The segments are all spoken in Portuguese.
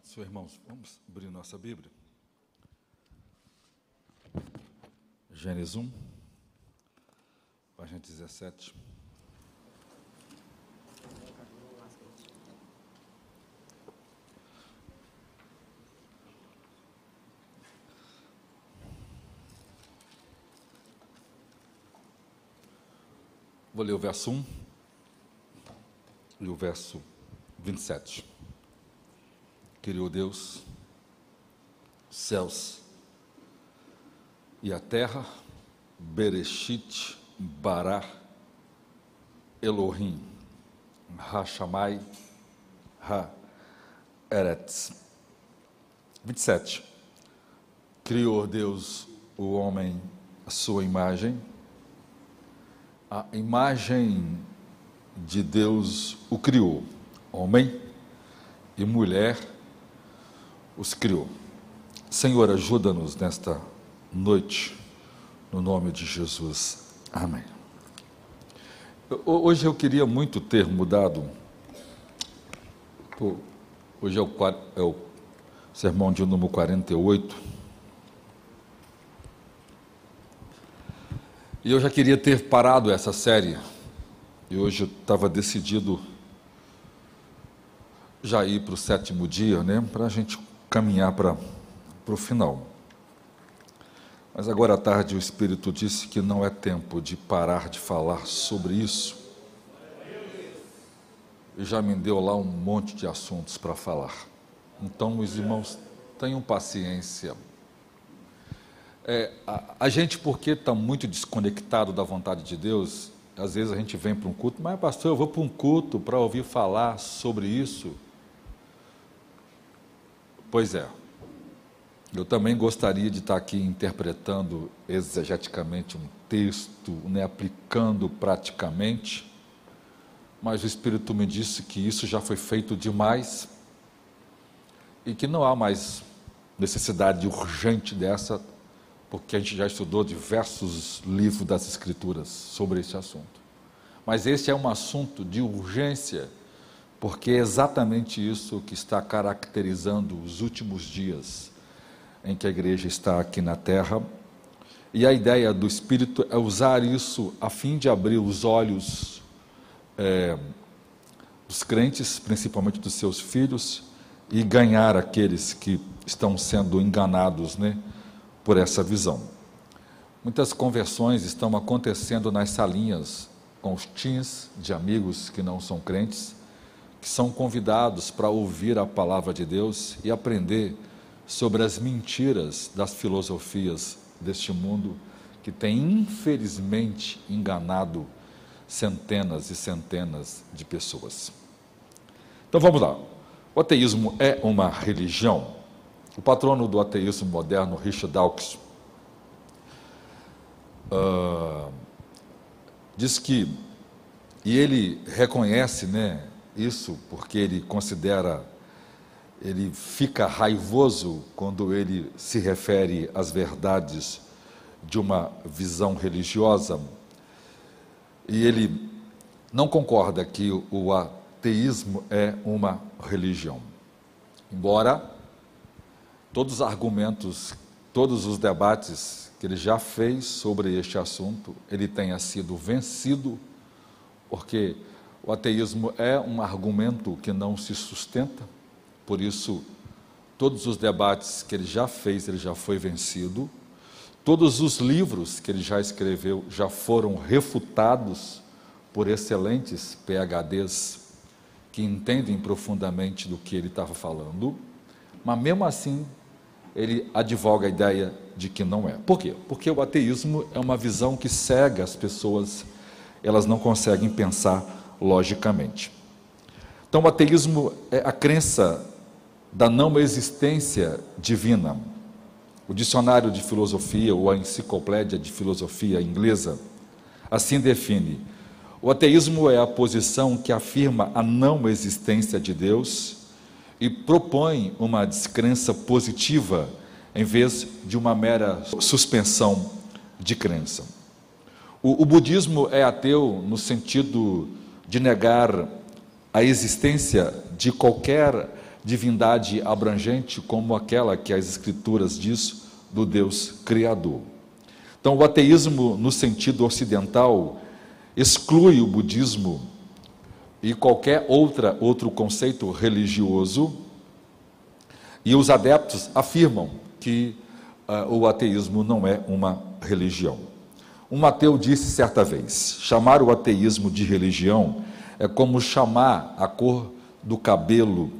Senhor, irmãos, vamos abrir nossa Bíblia. Gênesis 1, página 17. Vou ler o verso 1 e o verso 27. Criou Deus céus e a terra, Bereshit, Bará, Elohim, Hashamai, Ha, Eretz. 27. Criou Deus o homem à sua imagem, a imagem de Deus o criou, homem e mulher os criou. Senhor, ajuda-nos nesta noite, no nome de Jesus. Amém. Hoje eu queria muito ter mudado. Hoje é o, é o sermão de número 48 E eu já queria ter parado essa série. E hoje eu estava decidido já ir para o sétimo dia, né? Para a gente caminhar para o final. Mas agora à tarde o Espírito disse que não é tempo de parar de falar sobre isso. E já me deu lá um monte de assuntos para falar. Então, meus irmãos, tenham paciência é, a, a, gente, porque está muito desconectado da vontade de Deus, às vezes a gente vem para um culto, mas pastor, eu vou para um culto para ouvir falar sobre isso. Pois é, eu também gostaria de estar aqui interpretando exegeticamente um texto, né, aplicando praticamente, mas o Espírito me disse que isso já foi feito demais e que não há mais necessidade urgente dessa porque a gente já estudou diversos livros das Escrituras sobre esse assunto. Mas esse é um assunto de urgência, porque é exatamente isso que está caracterizando os últimos dias em que a igreja está aqui na terra. E a ideia do Espírito é usar isso a fim de abrir os olhos é, dos crentes, principalmente dos seus filhos, e ganhar aqueles que estão sendo enganados, né? por essa visão. Muitas conversões estão acontecendo nas salinhas com os teens de amigos que não são crentes, que são convidados para ouvir a palavra de Deus e aprender sobre as mentiras das filosofias deste mundo que tem infelizmente enganado centenas e centenas de pessoas. Então vamos lá. O ateísmo é uma religião? O patrono do ateísmo moderno, Richard Dawkins, uh, diz que, e ele reconhece né, isso porque ele considera, ele fica raivoso quando ele se refere às verdades de uma visão religiosa, e ele não concorda que o ateísmo é uma religião. Embora todos os argumentos, todos os debates que ele já fez sobre este assunto, ele tenha sido vencido, porque o ateísmo é um argumento que não se sustenta, por isso, todos os debates que ele já fez, ele já foi vencido, todos os livros que ele já escreveu já foram refutados por excelentes PHDs que entendem profundamente do que ele estava falando, mas mesmo assim ele advoga a ideia de que não é. Por quê? Porque o ateísmo é uma visão que cega as pessoas, elas não conseguem pensar logicamente. Então, o ateísmo é a crença da não existência divina. O dicionário de filosofia ou a enciclopédia de filosofia inglesa assim define: o ateísmo é a posição que afirma a não existência de Deus e propõe uma descrença positiva em vez de uma mera suspensão de crença. O, o budismo é ateu no sentido de negar a existência de qualquer divindade abrangente como aquela que as Escrituras diz do Deus Criador. Então, o ateísmo, no sentido ocidental, exclui o budismo e qualquer outra, outro conceito religioso, e os adeptos afirmam que uh, o ateísmo não é uma religião. Um ateu disse certa vez: chamar o ateísmo de religião é como chamar a cor do cabelo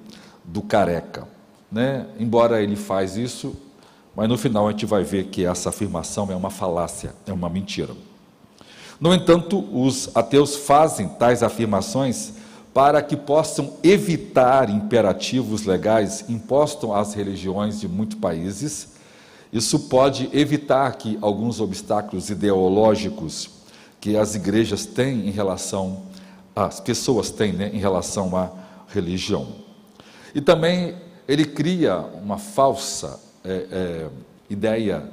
do careca. Né? Embora ele faz isso, mas no final a gente vai ver que essa afirmação é uma falácia, é uma mentira. No entanto, os ateus fazem tais afirmações para que possam evitar imperativos legais impostos às religiões de muitos países. Isso pode evitar que alguns obstáculos ideológicos que as igrejas têm em relação, as pessoas têm né, em relação à religião. E também ele cria uma falsa é, é, ideia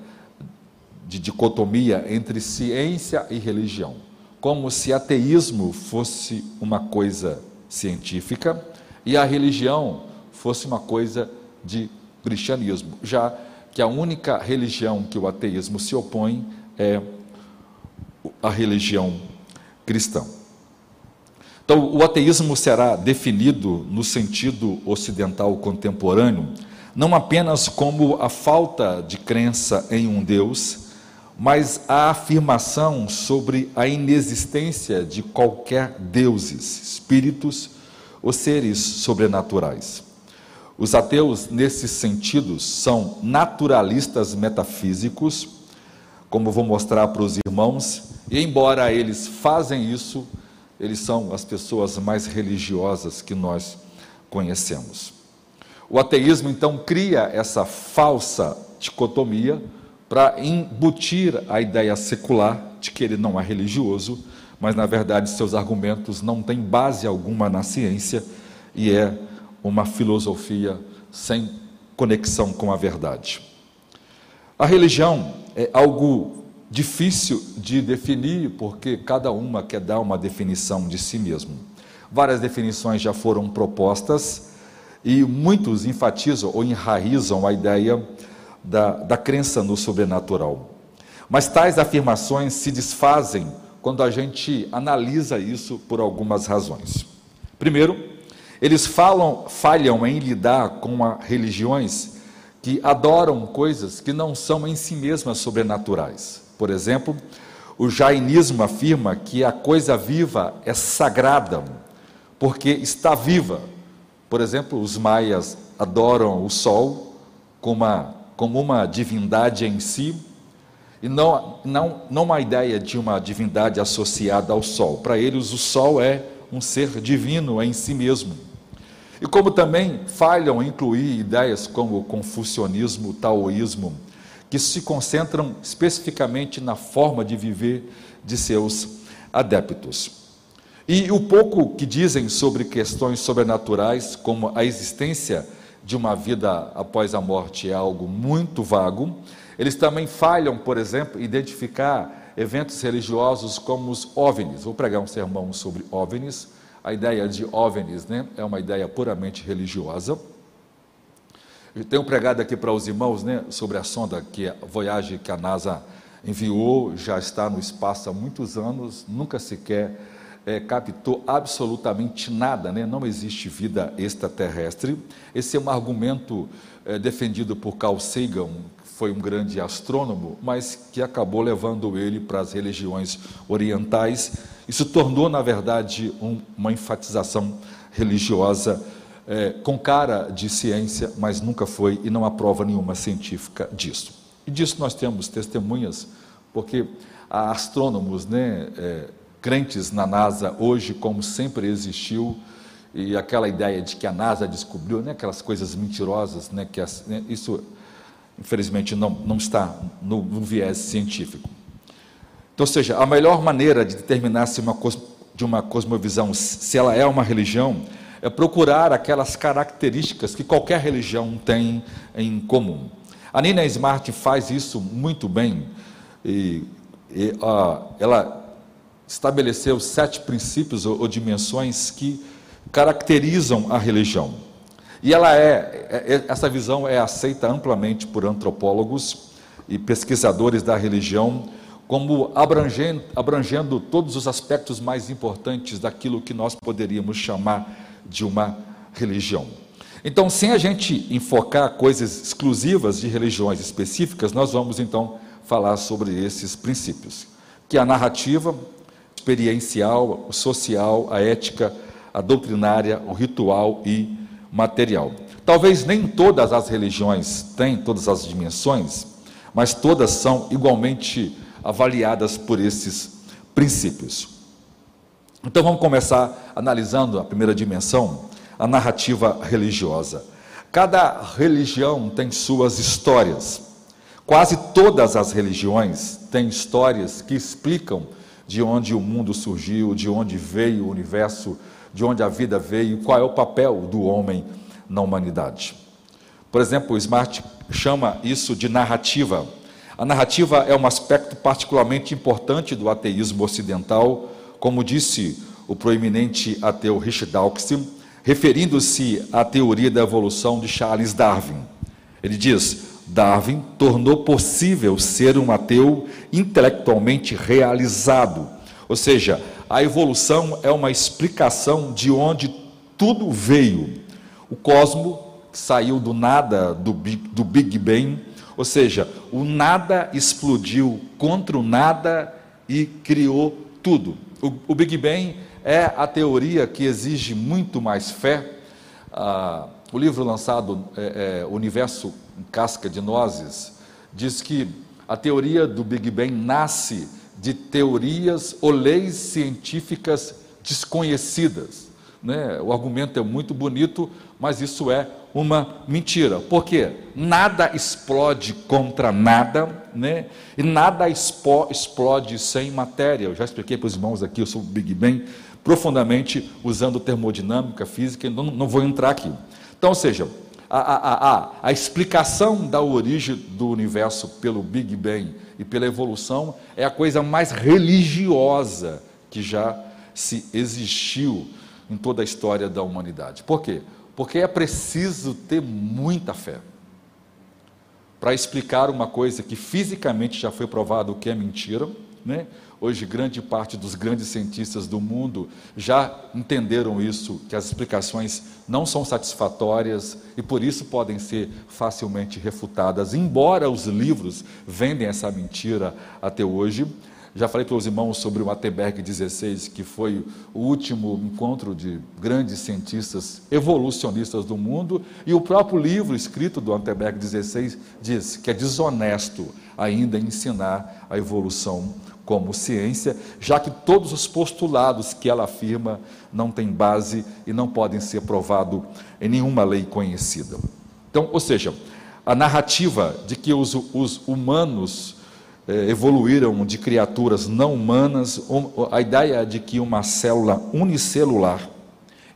de dicotomia entre ciência e religião, como se ateísmo fosse uma coisa científica e a religião fosse uma coisa de cristianismo, já que a única religião que o ateísmo se opõe é a religião cristã. Então, o ateísmo será definido no sentido ocidental contemporâneo não apenas como a falta de crença em um Deus, mas a afirmação sobre a inexistência de qualquer deuses, espíritos ou seres sobrenaturais. Os ateus, nesses sentidos, são naturalistas metafísicos, como vou mostrar para os irmãos, e embora eles fazem isso, eles são as pessoas mais religiosas que nós conhecemos. O ateísmo então cria essa falsa dicotomia para embutir a ideia secular de que ele não é religioso, mas na verdade seus argumentos não têm base alguma na ciência e é uma filosofia sem conexão com a verdade. A religião é algo difícil de definir, porque cada uma quer dar uma definição de si mesmo. Várias definições já foram propostas e muitos enfatizam ou enraizam a ideia da, da crença no sobrenatural. Mas tais afirmações se desfazem quando a gente analisa isso por algumas razões. Primeiro, eles falam, falham em lidar com religiões que adoram coisas que não são em si mesmas sobrenaturais. Por exemplo, o jainismo afirma que a coisa viva é sagrada, porque está viva. Por exemplo, os maias adoram o sol como uma, como uma divindade em si, e não, não, não uma ideia de uma divindade associada ao sol. Para eles, o sol é um ser divino em si mesmo. E como também falham incluir ideias como o confucionismo, o taoísmo, que se concentram especificamente na forma de viver de seus adeptos. E o pouco que dizem sobre questões sobrenaturais, como a existência de uma vida após a morte, é algo muito vago. Eles também falham, por exemplo, em identificar eventos religiosos como os OVNIs. Vou pregar um sermão sobre OVNIs. A ideia de OVNIs né, é uma ideia puramente religiosa. Eu tenho pregado aqui para os irmãos né, sobre a sonda que a Voyage que a NASA enviou, já está no espaço há muitos anos, nunca sequer é, captou absolutamente nada, né? não existe vida extraterrestre. Esse é um argumento é, defendido por Carl Sagan, que foi um grande astrônomo, mas que acabou levando ele para as religiões orientais. Isso tornou, na verdade, um, uma enfatização religiosa é, com cara de ciência, mas nunca foi e não há prova nenhuma científica disso. E disso nós temos testemunhas, porque há astrônomos né, é, crentes na NASA hoje, como sempre existiu, e aquela ideia de que a NASA descobriu, né, aquelas coisas mentirosas, né, que as, né, isso infelizmente não, não está no, no, viés científico. Então, ou seja, a melhor maneira de determinar se uma, de uma cosmovisão, se ela é uma religião, é procurar aquelas características que qualquer religião tem em comum. A Nina Smart faz isso muito bem, e, e ela estabeleceu sete princípios ou, ou dimensões que caracterizam a religião. E ela é, é, é, essa visão é aceita amplamente por antropólogos e pesquisadores da religião como abrangendo, abrangendo todos os aspectos mais importantes daquilo que nós poderíamos chamar de uma religião. Então, sem a gente enfocar coisas exclusivas de religiões específicas, nós vamos então falar sobre esses princípios, que é a narrativa, experiencial, o social, a ética, a doutrinária, o ritual e material. Talvez nem todas as religiões têm todas as dimensões, mas todas são igualmente avaliadas por esses princípios. Então vamos começar analisando a primeira dimensão, a narrativa religiosa. Cada religião tem suas histórias. Quase todas as religiões têm histórias que explicam de onde o mundo surgiu, de onde veio o universo, de onde a vida veio, qual é o papel do homem na humanidade. Por exemplo, o Smart chama isso de narrativa. A narrativa é um aspecto particularmente importante do ateísmo ocidental, como disse o proeminente ateu Richard Dawkins, referindo-se à teoria da evolução de Charles Darwin. Ele diz: Darwin tornou possível ser um ateu intelectualmente realizado, ou seja, a evolução é uma explicação de onde tudo veio. O cosmo saiu do nada, do Big, do Big Bang, ou seja, o nada explodiu contra o nada e criou tudo. O, o Big Bang é a teoria que exige muito mais fé. Ah, o livro lançado, é, é, Universo em Casca de Nozes, diz que a teoria do Big Bang nasce de teorias ou leis científicas desconhecidas. Né? O argumento é muito bonito, mas isso é uma mentira. Por quê? Nada explode contra nada, né? e nada explode sem matéria. Eu já expliquei para os irmãos aqui sobre o Big Bang profundamente usando termodinâmica, física, não, não vou entrar aqui. Então, ou seja, a, a, a, a explicação da origem do universo pelo Big Bang e pela evolução é a coisa mais religiosa que já se existiu em toda a história da humanidade. Por quê? Porque é preciso ter muita fé para explicar uma coisa que fisicamente já foi provado que é mentira, né? Hoje, grande parte dos grandes cientistas do mundo já entenderam isso, que as explicações não são satisfatórias e por isso podem ser facilmente refutadas, embora os livros vendem essa mentira até hoje. Já falei para os irmãos sobre o Ateberg 16, que foi o último encontro de grandes cientistas evolucionistas do mundo, e o próprio livro escrito do Ateberg 16 diz que é desonesto ainda ensinar a evolução como ciência, já que todos os postulados que ela afirma não têm base e não podem ser provados em nenhuma lei conhecida. Então, ou seja, a narrativa de que os, os humanos evoluíram de criaturas não humanas, um, a ideia de que uma célula unicelular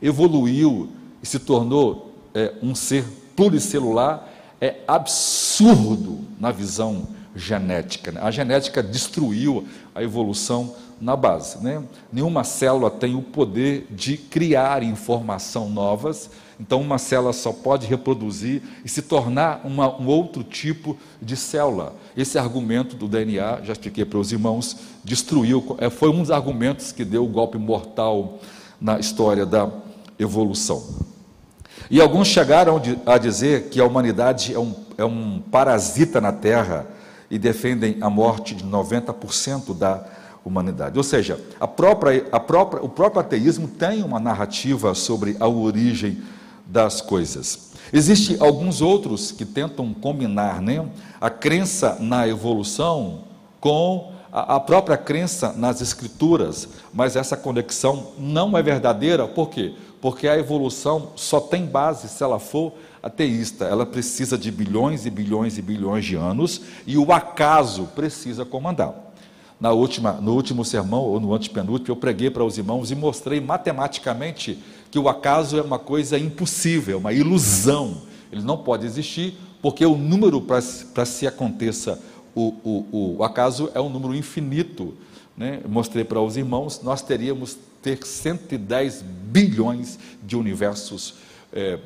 evoluiu e se tornou eh, um ser pluricelular é absurdo na visão genética. Né? A genética destruiu a evolução na base. Né? Nenhuma célula tem o poder de criar informação novas, então uma célula só pode reproduzir e se tornar uma, um outro tipo de célula. Esse argumento do DNA, já expliquei para os irmãos, destruiu, é, foi um dos argumentos que deu o golpe mortal na história da evolução. E alguns chegaram a dizer que a humanidade é um, é um parasita na Terra e defendem a morte de 90% da humanidade. Ou seja, a própria, a própria, o próprio ateísmo tem uma narrativa sobre a origem das coisas. Existem alguns outros que tentam combinar né, a crença na evolução com a, própria crença nas escrituras, mas essa conexão não é verdadeira, por quê? Porque a evolução só tem base se ela for ateísta, ela precisa de bilhões e bilhões e bilhões de anos e o acaso precisa comandar. Na última, no último sermão, ou no antepenúltimo, eu preguei para os irmãos e mostrei matematicamente que o acaso é uma coisa impossível, uma ilusão. Ele não pode existir, porque o número para se aconteça o, o, o acaso é um número infinito. Né? Mostrei para os irmãos, nós teríamos ter 110 bilhões de universos é,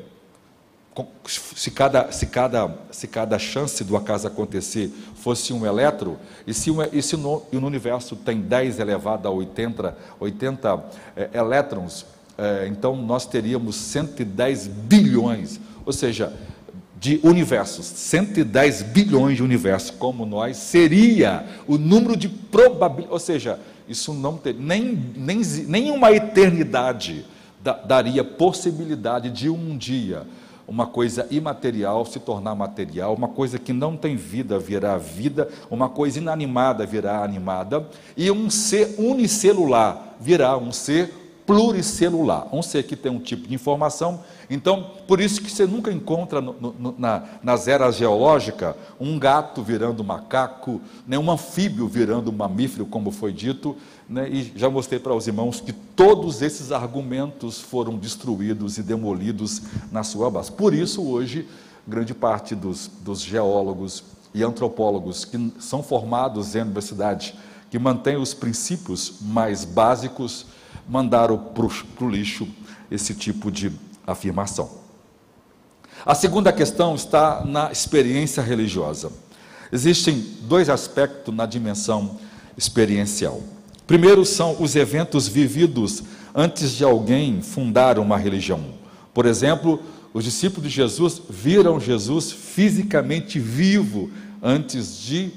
se cada, se, cada, se cada chance do acaso acontecer fosse um elétron, e se, um, e se no, e no universo tem 10 elevado a 80, 80 é, elétrons, então nós teríamos 110 bilhões, ou seja, de universos, 110 bilhões de universos como nós, seria o número de probabilidades, ou seja, isso não teria, nem, nem, nem uma eternidade daria possibilidade de um dia uma coisa imaterial se tornar material, uma coisa que não tem vida virar vida, uma coisa inanimada virar animada, e um ser unicelular virar um ser pluricelular, um ser que tem um tipo de informação. Então, por isso que você nunca encontra no, no, na, nas eras geológicas um gato virando macaco, nem um anfíbio virando mamífero, como foi dito, né? e já mostrei para os irmãos que todos esses argumentos foram destruídos e demolidos na sua base. Por isso, hoje, grande parte dos, dos geólogos e antropólogos que são formados em universidade, que mantêm os princípios mais básicos, mandaram para o lixo esse tipo de afirmação. A segunda questão está na experiência religiosa. Existem dois aspectos na dimensão experiencial. Primeiro são os eventos vividos antes de alguém fundar uma religião. Por exemplo, os discípulos de Jesus viram Jesus fisicamente vivo antes de,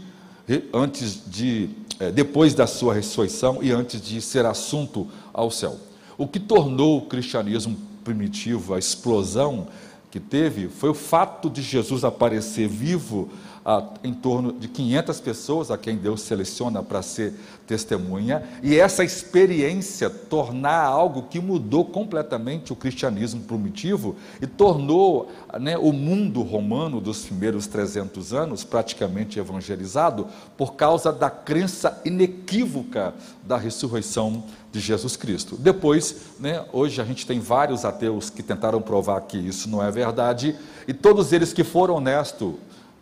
antes de é, depois da sua ressurreição e antes de ser assunto ao céu. O que tornou o cristianismo primitivo, a explosão que teve, foi o fato de Jesus aparecer vivo a, em torno de 500 pessoas a quem Deus seleciona para ser testemunha, e essa experiência tornar algo que mudou completamente o cristianismo primitivo e tornou né, o mundo romano dos primeiros 300 anos praticamente evangelizado por causa da crença inequívoca da ressurreição de Jesus Cristo. Depois, né, hoje a gente tem vários ateus que tentaram provar que isso não é verdade, e todos eles que foram honestos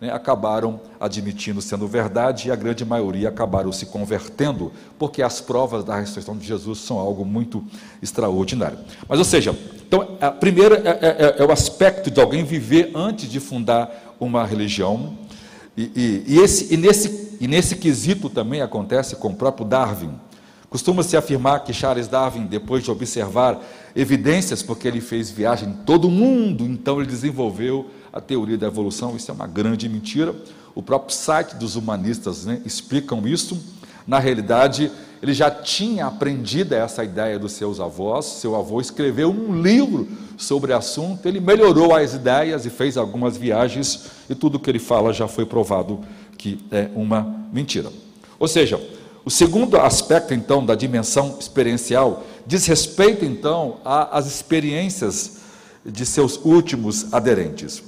né, acabaram admitindo sendo verdade e a grande maioria acabaram se convertendo, porque as provas da ressurreição de Jesus são algo muito extraordinário. Mas, ou seja, então, a primeira é, é, é, é o aspecto de alguém viver antes de fundar uma religião, e, e, e, esse, e, nesse, e nesse quesito também acontece com o próprio Darwin. Costuma-se afirmar que Charles Darwin, depois de observar evidências, porque ele fez viagem em todo o mundo, então ele desenvolveu a teoria da evolução, isso é uma grande mentira. O próprio site dos humanistas né, explicam isso. Na realidade, ele já tinha aprendido essa ideia dos seus avós. Seu avô escreveu um livro sobre o assunto, ele melhorou as ideias e fez algumas viagens, e tudo que ele fala já foi provado que é uma mentira. Ou seja, o segundo aspecto, então, da dimensão experiencial diz respeito, então, às experiências de seus últimos aderentes.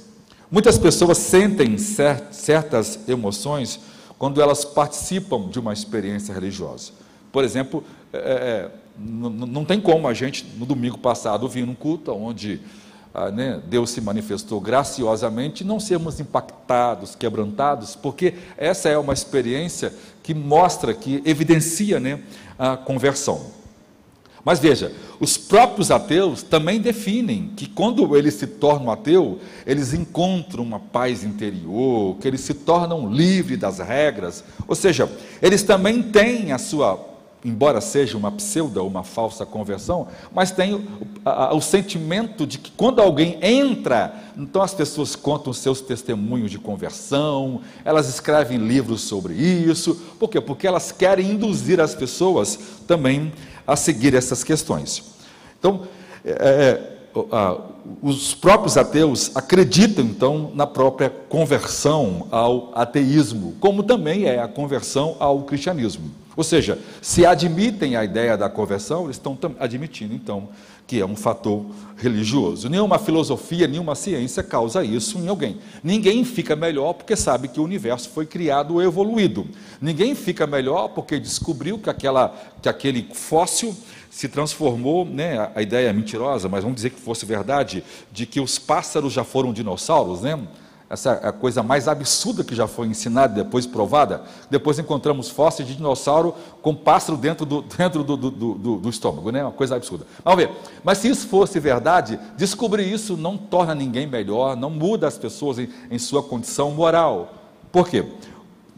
Muitas pessoas sentem certas emoções quando elas participam de uma experiência religiosa. Por exemplo, é, é não tem como a gente, no domingo passado, vir num culto onde ah, né, Deus se manifestou graciosamente, não sermos impactados, quebrantados, porque essa é uma experiência que mostra, que evidencia né, a conversão. Mas veja, os próprios ateus também definem que quando eles se tornam ateu, eles encontram uma paz interior, que eles se tornam livres das regras, ou seja, eles também têm a sua, embora seja uma pseudo, uma falsa conversão, mas têm o, a, o sentimento de que quando alguém entra, então as pessoas contam seus testemunhos de conversão, elas escrevem livros sobre isso, por quê? Porque elas querem induzir as pessoas também a seguir essas questões. Então, é, é os próprios ateus acreditam, então, na própria conversão ao ateísmo, como também é a conversão ao cristianismo. Ou seja, se admitem a ideia da conversão, eles estão admitindo, então, que é um fator religioso. Nenhuma filosofia, nenhuma ciência causa isso em alguém. Ninguém fica melhor porque sabe que o universo foi criado ou evoluído. Ninguém fica melhor porque descobriu que, aquela, que aquele fóssil se transformou, né, a ideia é mentirosa, mas vamos dizer que fosse verdade, de que os pássaros já foram dinossauros, né? Essa é a coisa mais absurda que já foi ensinada, depois provada. Depois encontramos fósseis de dinossauro com pássaro dentro do, dentro do, do, do, do estômago, né? uma coisa absurda. Vamos ver, mas se isso fosse verdade, descobrir isso não torna ninguém melhor, não muda as pessoas em, em sua condição moral. Por quê?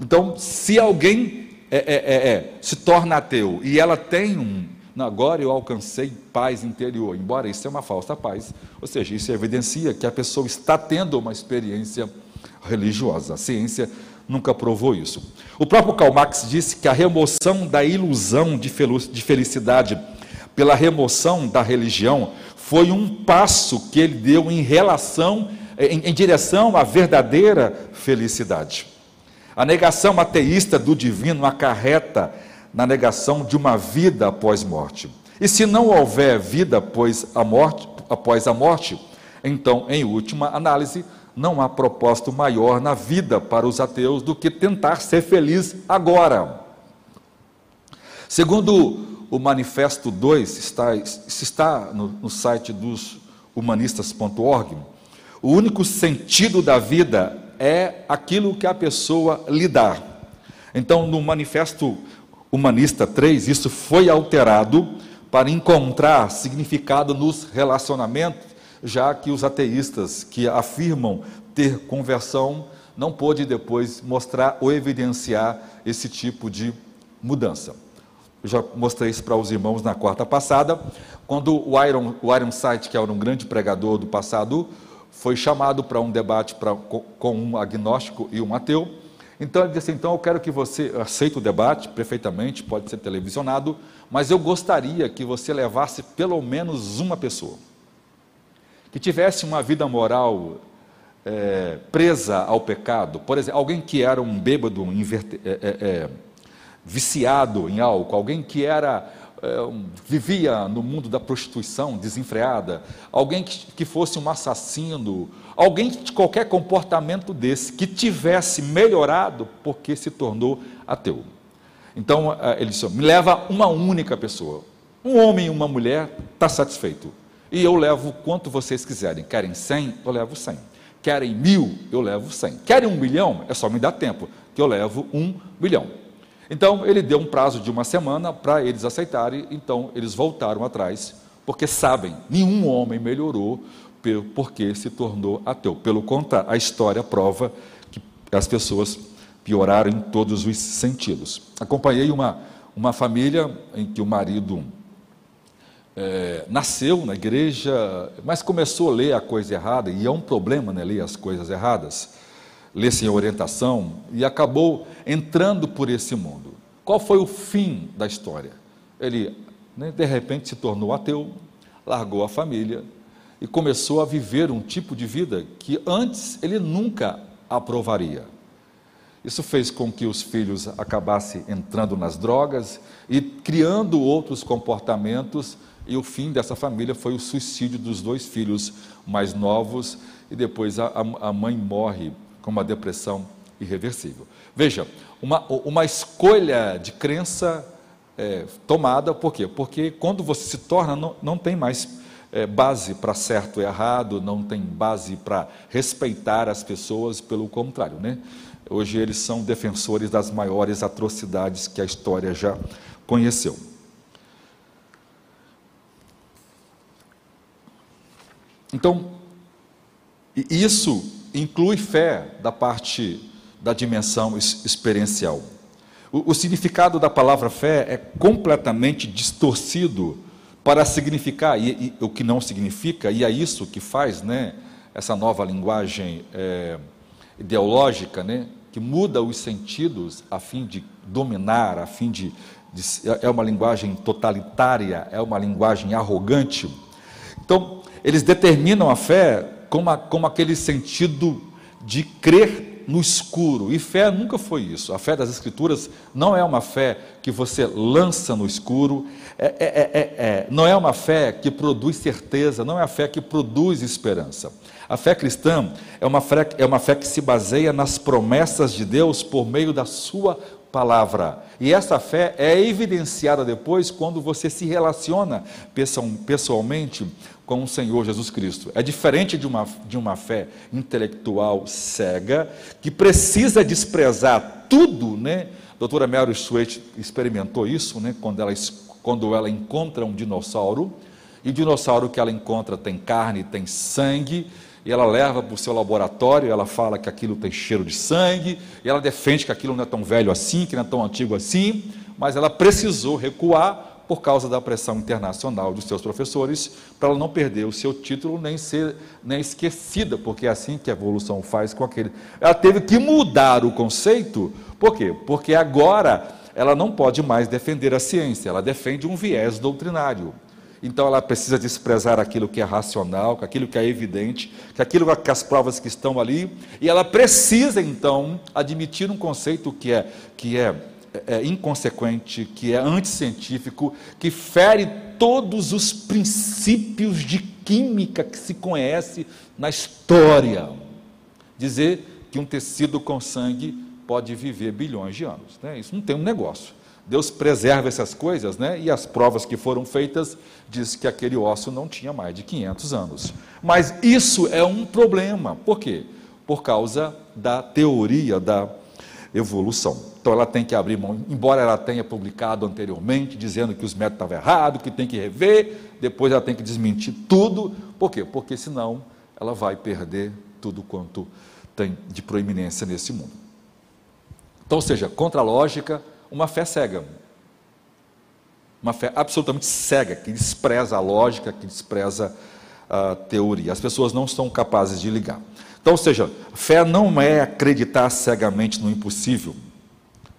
Então, se alguém é, é, é, é se torna ateu e ela tem um, agora eu alcancei paz interior, embora isso é uma falsa paz. Ou seja, isso evidencia que a pessoa está tendo uma experiência religiosa. A ciência nunca provou isso. O próprio Karl Marx disse que a remoção da ilusão de felicidade pela remoção da religião foi um passo que ele deu em relação, em, em direção à verdadeira felicidade. A negação ateísta do divino acarreta na negação de uma vida após morte. E se não houver vida após a morte, após a morte, então, em última análise, não há propósito maior na vida para os ateus do que tentar ser feliz agora. Segundo o Manifesto 2, está, está no, no site dos humanistas.org, o único sentido da vida é aquilo que a pessoa lhe dá. Então, no Manifesto Humanista 3, isso foi alterado para encontrar significado nos relacionamentos, já que os ateístas que afirmam ter conversão não pôde depois mostrar ou evidenciar esse tipo de mudança. Eu já mostrei isso para os irmãos na quarta passada, quando o Iron, o Iron Sight, que era um grande pregador do passado, foi chamado para um debate pra, com um agnóstico e um ateu, então ele disse: então eu quero que você aceite o debate perfeitamente, pode ser televisionado, mas eu gostaria que você levasse pelo menos uma pessoa que tivesse uma vida moral é, presa ao pecado, por exemplo, alguém que era um bêbado inverte, é, é, é viciado em álcool, alguém que era vivia no mundo da prostituição desenfreada, alguém que, que fosse um assassino, alguém de qualquer comportamento desse que tivesse melhorado porque se tornou ateu. Então é, ele disse: me leva uma única pessoa, um homem e uma mulher, está satisfeito. E eu levo quanto vocês quiserem. Querem 100? Eu levo 100. Querem mil? Eu levo 100. Querem um milhão? É só me dar tempo, que eu levo um milhão. Então ele deu um prazo de uma semana para eles aceitarem, então eles voltaram atrás, porque sabem, nenhum homem melhorou porque se tornou ateu. Pelo contrário, a história prova que as pessoas pioraram em todos os sentidos. Acompanhei uma, uma família em que o marido é, nasceu na igreja, mas começou a ler a coisa errada, e é um problema né, ler as coisas erradas ler sem orientação e acabou entrando por esse mundo. Qual foi o fim da história? Ele, né, de repente, se tornou ateu, largou a família e começou a viver um tipo de vida que antes ele nunca aprovaria. Isso fez com que os filhos acabassem entrando nas drogas e criando outros comportamentos, e o fim dessa família foi o suicídio dos dois filhos mais novos, e depois a, a mãe morre com uma depressão irreversível. Veja, uma, uma escolha de crença é, tomada, por quê? Porque quando você se torna, não, não tem mais é, base para certo e errado, não tem base para respeitar as pessoas, pelo contrário, né? Hoje eles são defensores das maiores atrocidades que a história já conheceu. Então, isso inclui fé da parte da dimensão experiencial. O, o significado da palavra fé é completamente distorcido para significar e, e, o que não significa, e é isso que faz né, essa nova linguagem é, ideológica, né, que muda os sentidos a fim de dominar, a fim de, de. É uma linguagem totalitária, é uma linguagem arrogante. Então, eles determinam a fé como, como aquele sentido de crer no escuro. E fé nunca foi isso. A fé das Escrituras não é uma fé que você lança no escuro, é, é, é, é, não é uma fé que produz certeza, não é a fé que produz esperança. A fé cristã é uma fé, é uma fé que se baseia nas promessas de Deus por meio da sua palavra. E essa fé é evidenciada depois quando você se relaciona pessoalmente com o Senhor Jesus Cristo. É diferente de uma, de uma fé intelectual cega, que precisa desprezar tudo, né? A doutora Mary Sweet experimentou isso, né? Quando ela, quando ela encontra um dinossauro, e o dinossauro que ela encontra tem carne, tem sangue, e ela leva para o seu laboratório, ela fala que aquilo tem cheiro de sangue, e ela defende que aquilo não é tão velho assim, que não é tão antigo assim, mas ela precisou recuar por causa da pressão internacional dos seus professores, para ela não perder o seu título nem ser nem esquecida, porque é assim que a evolução faz com aquele. Ela teve que mudar o conceito, por quê? Porque agora ela não pode mais defender a ciência, ela defende um viés doutrinário. Então ela precisa desprezar aquilo que é racional, aquilo que é evidente, aquilo que as provas que estão ali, e ela precisa então admitir um conceito que é que é é, é, inconsequente, que é anticientífico, que fere todos os princípios de química que se conhece na história. Dizer que um tecido com sangue pode viver bilhões de anos. Né? Isso não tem um negócio. Deus preserva essas coisas, né? e as provas que foram feitas diz que aquele osso não tinha mais de 500 anos. Mas isso é um problema. Por quê? Por causa da teoria da evolução. Então ela tem que abrir mão, embora ela tenha publicado anteriormente, dizendo que os métodos estavam errados, que tem que rever, depois ela tem que desmentir tudo. Por quê? Porque senão ela vai perder tudo quanto tem de proeminência nesse mundo. Então, ou seja, contra a lógica, uma fé cega. Uma fé absolutamente cega, que despreza a lógica, que despreza a teoria. As pessoas não são capazes de ligar. Então, ou seja, fé não é acreditar cegamente no impossível,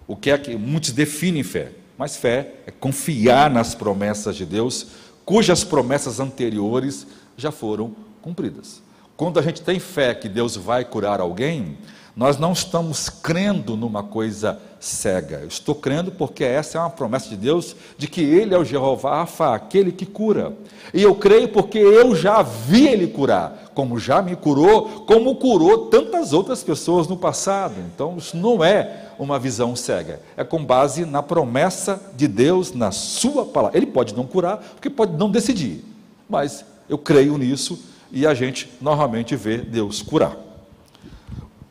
o que é que muitos definem fé? Mas fé é confiar nas promessas de Deus, cujas promessas anteriores já foram cumpridas. Quando a gente tem fé que Deus vai curar alguém, nós não estamos crendo numa coisa cega. Eu estou crendo porque essa é uma promessa de Deus de que Ele é o Jeová Rafa, aquele que cura. E eu creio porque eu já vi Ele curar, como já me curou, como curou tantas outras pessoas no passado. Então, isso não é uma visão cega. É com base na promessa de Deus, na Sua palavra. Ele pode não curar, porque pode não decidir. Mas eu creio nisso e a gente normalmente vê Deus curar.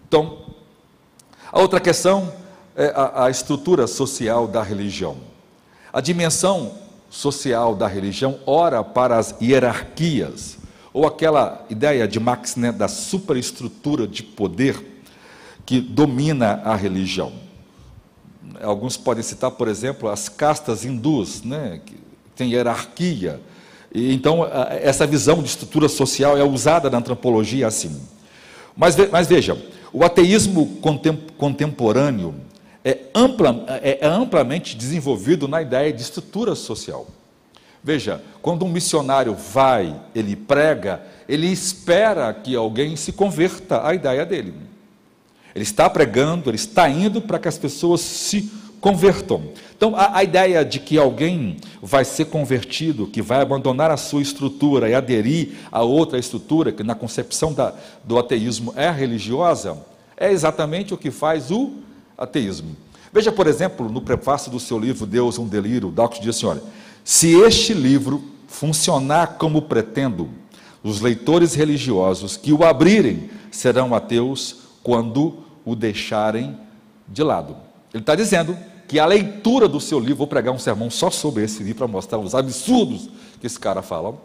Então, a outra questão é a, a estrutura social da religião. A dimensão social da religião ora para as hierarquias, ou aquela ideia de Marx né, da superestrutura de poder que domina a religião. Alguns podem citar, por exemplo, as castas hindus, né, que tem hierarquia. E, então, essa visão de estrutura social é usada na antropologia assim. Mas, mas veja, o ateísmo contemporâneo é, ampla, é, é amplamente desenvolvido na ideia de estrutura social. Veja, quando um missionário vai, ele prega, ele espera que alguém se converta à ideia dele. Ele está pregando, ele está indo para que as pessoas se convertam. Então, a, a, ideia de que alguém vai ser convertido, que vai abandonar a sua estrutura e aderir a outra estrutura, que na concepção da, do ateísmo é religiosa, é exatamente o que faz o ateísmo. Veja, por exemplo, no prefácio do seu livro Deus, um Delírio, Dawkins diz assim: olha, se este livro funcionar como pretendo, os leitores religiosos que o abrirem serão ateus quando o deixarem de lado. Ele está dizendo que a leitura do seu livro, vou pregar um sermão só sobre esse livro para mostrar os absurdos que esse cara fala,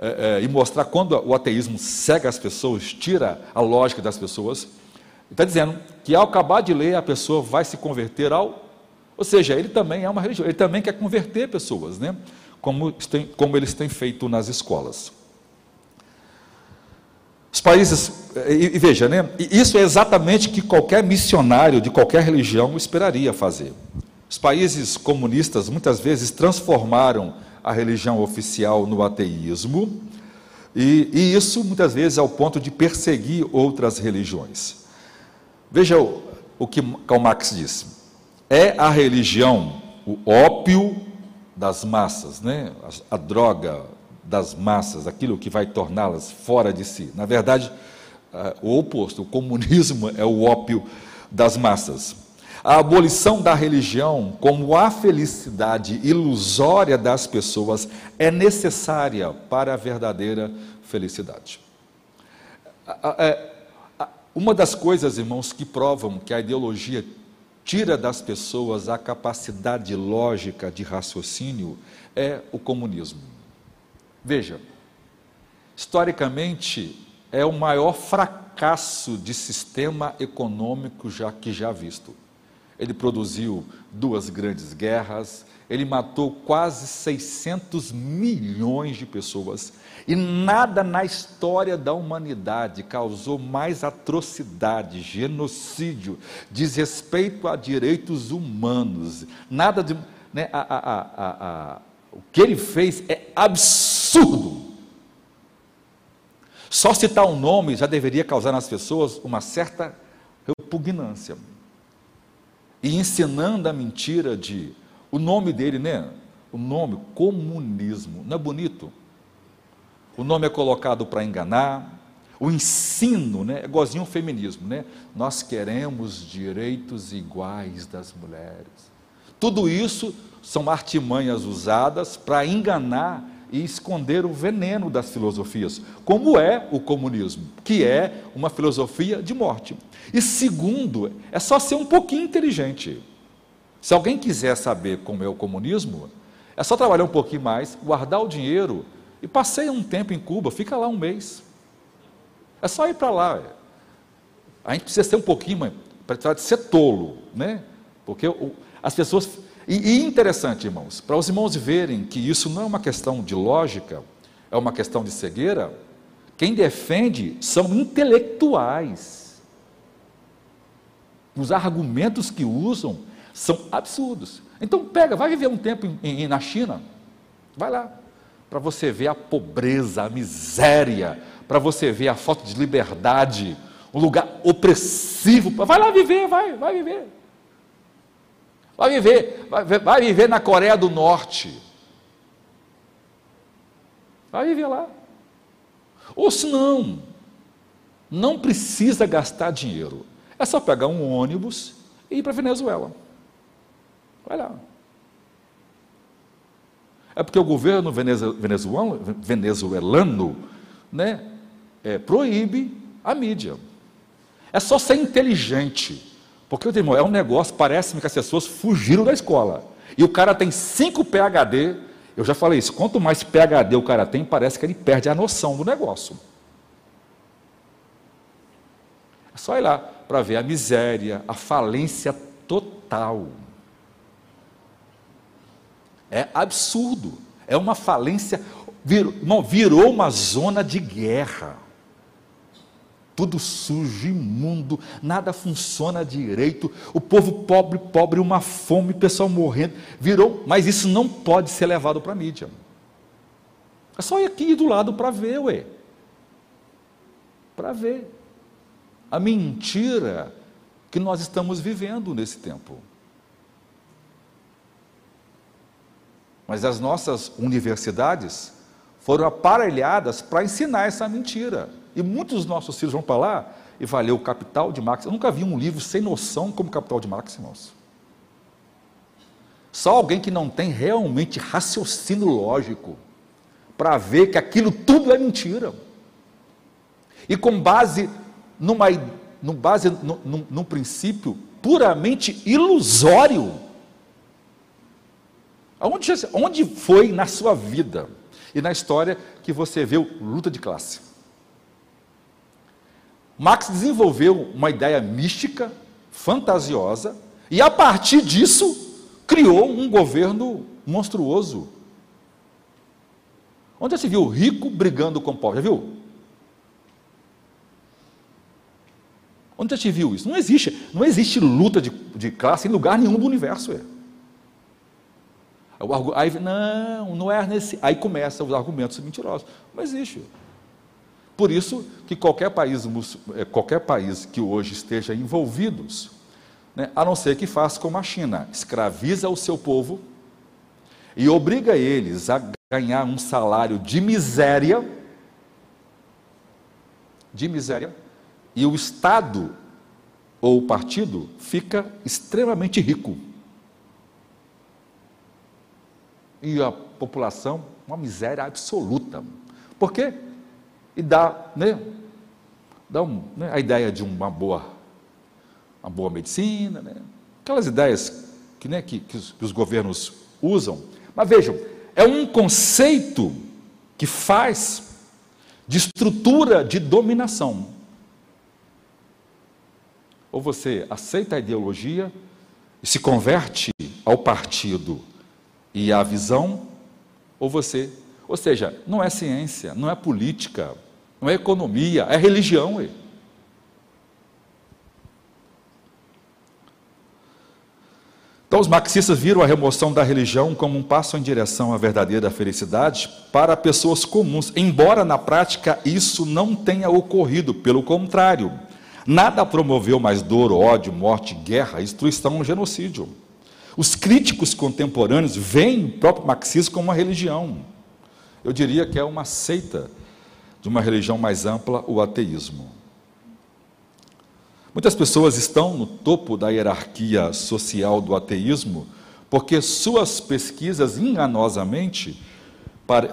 é, é, e mostrar quando o ateísmo cega as pessoas, tira a lógica das pessoas. Está dizendo que ao acabar de ler, a pessoa vai se converter ao. Ou seja, ele também é uma religião, ele também quer converter pessoas, né? como, como eles têm feito nas escolas. Os países, e, e veja, né? Isso é exatamente o que qualquer missionário de qualquer religião esperaria fazer. Os países comunistas muitas vezes transformaram a religião oficial no ateísmo, e, e isso muitas vezes ao ponto de perseguir outras religiões. Veja o, o que Karl Marx diz: é a religião o ópio das massas, né? a, a droga das massas, aquilo que vai torná-las fora de si. Na verdade, uh, o oposto, o comunismo é o ópio das massas. A abolição da religião, como a felicidade ilusória das pessoas, é necessária para a verdadeira felicidade. É, uma das coisas, irmãos, que provam que a ideologia tira das pessoas a capacidade lógica de raciocínio é o comunismo. Veja, historicamente, é o maior fracasso de sistema econômico já que já visto. Ele produziu duas grandes guerras, ele matou quase 600 milhões de pessoas e nada na história da humanidade causou mais atrocidade, genocídio, desrespeito a direitos humanos. Nada de. Né, a, a, a, o que ele fez é absurdo. Só citar um nome já deveria causar nas pessoas uma certa repugnância. E ensinando a mentira de. O nome dele, né? O nome, comunismo. Não é bonito? O nome é colocado para enganar. O ensino, né? É igualzinho o feminismo, né? Nós queremos direitos iguais das mulheres. Tudo isso são artimanhas usadas para enganar e esconder o veneno das filosofias, como é o comunismo, que é uma filosofia de morte. E segundo, é só ser um pouquinho inteligente. Se alguém quiser saber como é o comunismo, é só trabalhar um pouquinho mais, guardar o dinheiro e passeia um tempo em Cuba, fica lá um mês. É só ir para lá. A gente precisa ser um pouquinho, para de ser tolo, né? Porque as pessoas e, e interessante, irmãos, para os irmãos verem que isso não é uma questão de lógica, é uma questão de cegueira, quem defende são intelectuais. Os argumentos que usam são absurdos. Então pega, vai viver um tempo em, em, na China, vai lá, para você ver a pobreza, a miséria, para você ver a falta de liberdade, um lugar opressivo. Vai lá viver, vai, vai viver. Vai viver, vai, vai viver na Coreia do Norte. Vai viver lá. Ou se não, não precisa gastar dinheiro. É só pegar um ônibus e ir para a Venezuela. Vai lá. É porque o governo venezuelano, venezuelano né, é, proíbe a mídia. É só ser inteligente. Porque, irmão, é um negócio, parece-me que as pessoas fugiram da escola. E o cara tem cinco PHD, eu já falei isso, quanto mais PHD o cara tem, parece que ele perde a noção do negócio. É só ir lá para ver a miséria, a falência total. É absurdo. É uma falência, não, virou uma zona de guerra tudo sujo, imundo, nada funciona direito, o povo pobre, pobre, uma fome, pessoal morrendo, virou, mas isso não pode ser levado para a mídia. É só ir aqui do lado para ver, ué. Para ver. A mentira que nós estamos vivendo nesse tempo. Mas as nossas universidades foram aparelhadas para ensinar essa mentira. E muitos dos nossos filhos vão para lá e vai ler o Capital de Marx. Eu nunca vi um livro sem noção como Capital de Marx, irmãos. Só alguém que não tem realmente raciocínio lógico para ver que aquilo tudo é mentira. E com base numa, no base num, num princípio puramente ilusório. Onde, onde foi na sua vida e na história que você viu luta de classe? Marx desenvolveu uma ideia mística, fantasiosa, e a partir disso criou um governo monstruoso. Onde já se viu rico brigando com pobre? Já viu? Onde já se viu isso? Não existe, não existe luta de, de classe em lugar nenhum do universo. É. Aí, não, não é nesse. Aí começam os argumentos mentirosos. Não existe. Por isso que qualquer país, eh, qualquer país que hoje esteja envolvido, né, a não ser que faça como a China, escraviza o seu povo e obriga eles a ganhar um salário de miséria, de miséria, e o Estado ou partido fica extremamente rico. E a população, uma miséria absoluta. Por quê? E dá, né, dá um, né, a ideia de uma boa, uma boa medicina, né, aquelas ideias que, né, que, que, os, que os governos usam. Mas vejam, é um conceito que faz de estrutura de dominação. Ou você aceita a ideologia e se converte ao partido e à visão, ou você. Ou seja, não é ciência, não é política, não é economia, é religião. Ué. Então, os marxistas viram a remoção da religião como um passo em direção à verdadeira felicidade para pessoas comuns, embora na prática isso não tenha ocorrido, pelo contrário. Nada promoveu mais dor, ódio, morte, guerra, destruição, genocídio. Os críticos contemporâneos veem o próprio marxismo como uma religião. Eu diria que é uma seita de uma religião mais ampla, o ateísmo. Muitas pessoas estão no topo da hierarquia social do ateísmo porque suas pesquisas enganosamente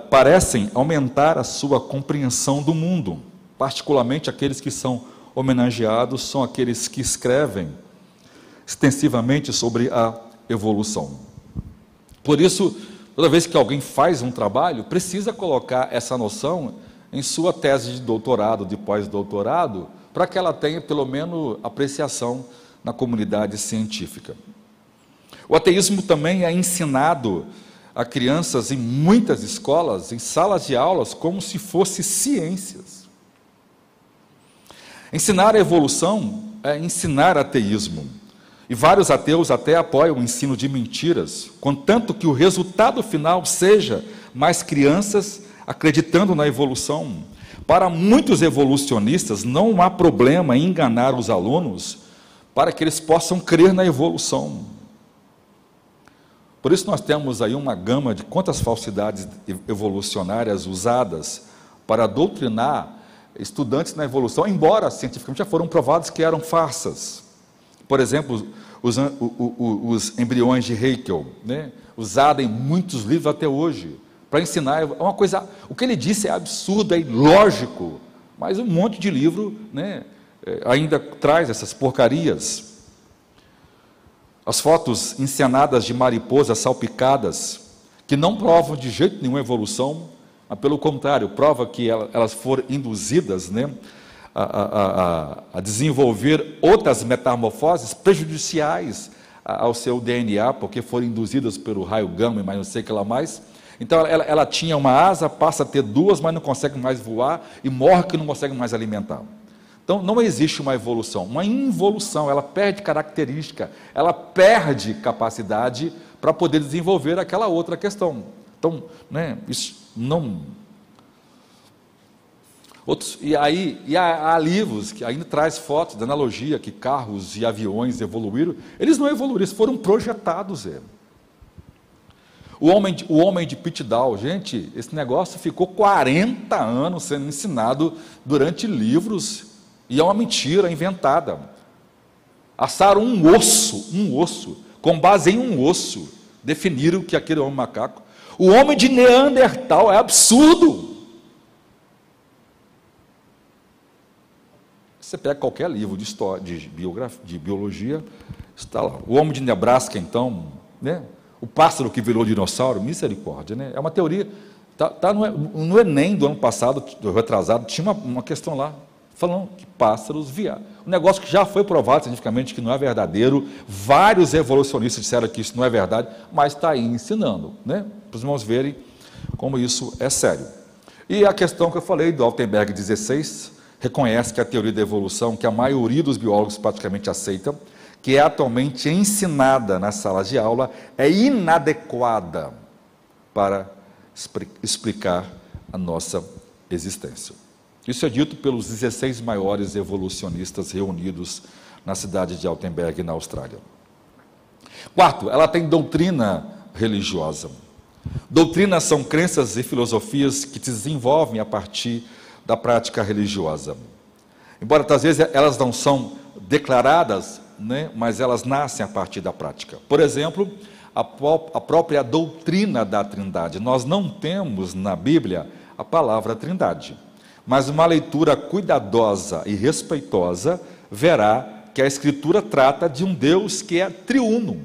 parecem aumentar a sua compreensão do mundo, particularmente aqueles que são homenageados são aqueles que escrevem extensivamente sobre a evolução. Por isso, toda vez que alguém faz um trabalho, precisa colocar essa noção em sua tese de doutorado, de pós-doutorado, para que ela tenha pelo menos apreciação na comunidade científica. O ateísmo também é ensinado a crianças em muitas escolas, em salas de aulas, como se fosse ciências. Ensinar a evolução é ensinar ateísmo. E vários ateus até apoiam o ensino de mentiras, contanto que o resultado final seja mais crianças acreditando na evolução. Para muitos evolucionistas, não há problema em enganar os alunos para que eles possam crer na evolução. Por isso, nós temos aí uma gama de quantas falsidades evolucionárias usadas para doutrinar estudantes na evolução, embora cientificamente já foram provados que eram farsas. Por exemplo, os, os, embriões de Haeckel, né, usado em muitos livros até hoje, para ensinar. É uma coisa. O que ele disse é absurdo, é ilógico, mas um monte de livro né, é, ainda traz essas porcarias. As fotos encenadas de mariposas salpicadas, que não provam de jeito nenhum evolução, mas pelo contrário, prova que elas foram induzidas né, a, a, a, a desenvolver outras metamorfoses prejudiciais ao seu DNA, porque foram induzidas pelo raio gama, mas não sei o que lá mais. Então ela, ela, tinha uma asa, passa a ter duas, mas não consegue mais voar e morre que não consegue mais alimentar. Então não existe uma evolução, uma involução, ela perde característica, ela perde capacidade para poder desenvolver aquela outra questão. Então, né, isso não. Outros, e aí e há, há, livros que ainda traz fotos da analogia que carros e aviões evoluíram. Eles não evoluíram, eles foram projetados. É. O homem, de, o homem de Pitdal, gente, esse negócio ficou 40 anos sendo ensinado durante livros e é uma mentira inventada. Assaram um osso, um osso, com base em um osso, definiram que aquele homem macaco o homem de Neandertal é absurdo. Você pega qualquer livro de história, de, biografia, de biologia, está lá. O homem de Nebraska, então, né? O pássaro que virou dinossauro, misericórdia, né? É uma teoria. Tá, tá no, no Enem do ano passado, do retrasado, tinha uma, uma questão lá falando que pássaros via. Um negócio que já foi provado cientificamente que não é verdadeiro. Vários evolucionistas disseram que isso não é verdade, mas está aí ensinando, né? Para os irmãos verem como isso é sério. E a questão que eu falei do Altenberg 16 reconhece que a teoria da evolução, que a maioria dos biólogos praticamente aceita, que é atualmente ensinada nas salas de aula, é inadequada para explicar a nossa existência. Isso é dito pelos 16 maiores evolucionistas reunidos na cidade de Altenberg, na Austrália. Quarto, ela tem doutrina religiosa. Doutrinas são crenças e filosofias que se desenvolvem a partir da prática religiosa. Embora às vezes elas não são declaradas, né, mas elas nascem a partir da prática. Por exemplo, a, a própria doutrina da Trindade. Nós não temos na Bíblia a palavra Trindade, mas uma leitura cuidadosa e respeitosa verá que a Escritura trata de um Deus que é triuno.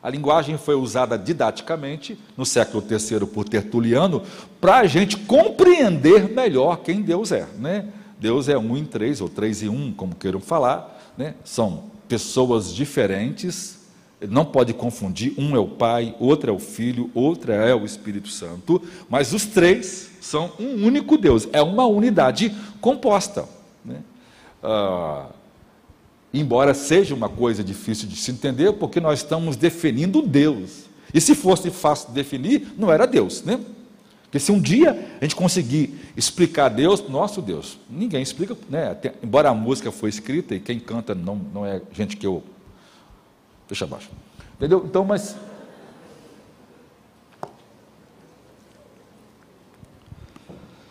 A linguagem foi usada didaticamente no século III por Tertuliano para a gente compreender melhor quem Deus é. Né? Deus é um em três, ou três em um, como queiram falar. Né? São pessoas diferentes, não pode confundir, um é o Pai, outro é o Filho, outro é o Espírito Santo, mas os três são um único Deus, é uma unidade composta. Né? Ah, embora seja uma coisa difícil de se entender, porque nós estamos definindo Deus. E se fosse fácil de definir, não era Deus, né? Porque se um dia a gente conseguir explicar Deus, nosso Deus, ninguém explica, né? embora a música foi escrita e quem canta não, não é gente que eu Deixa abaixo. Entendeu? Então, mas.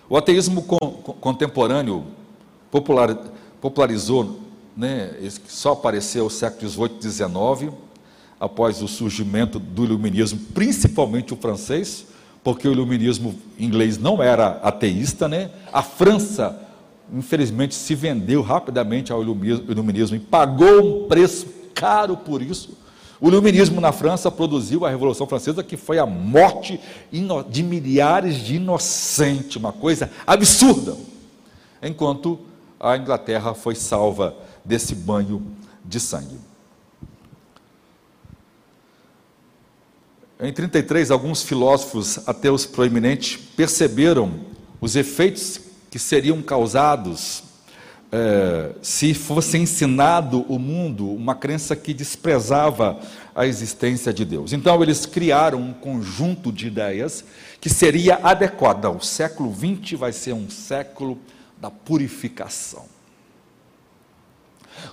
O ateísmo contemporâneo popular, popularizou, né, só apareceu no século XVIII e XIX, após o surgimento do iluminismo, principalmente o francês, porque o iluminismo inglês não era ateísta, né? A França, infelizmente, se vendeu rapidamente ao iluminismo e pagou um preço caro por isso. O iluminismo na França produziu a Revolução Francesa, que foi a morte de milhares de inocentes, uma coisa absurda. Enquanto a Inglaterra foi salva desse banho de sangue. Em 33, alguns filósofos ateus proeminentes perceberam os efeitos que seriam causados é, se fosse ensinado o mundo uma crença que desprezava a existência de Deus. Então, eles criaram um conjunto de ideias que seria adequado. o século XX vai ser um século da purificação.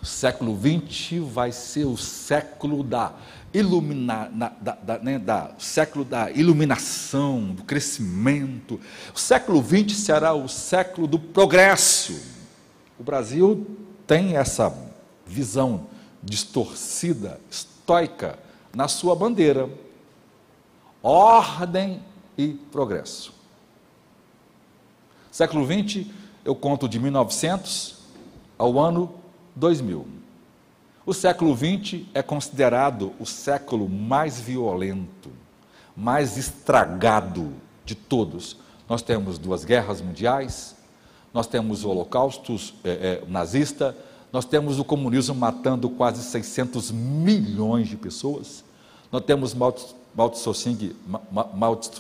O século XX vai ser o século da ilumina, da, da, né, da, século da iluminação, do crescimento. O século XX será o século do progresso o Brasil tem essa visão distorcida, estoica, na sua bandeira: ordem e progresso. Século XX, eu conto de 1900 ao ano 2000. O século XX é considerado o século mais violento, mais estragado de todos. Nós temos duas guerras mundiais, nós temos o holocausto é, é, nazista, nós temos o comunismo matando quase 600 milhões de pessoas, nós temos Mao, Tse Tung, Mao Tse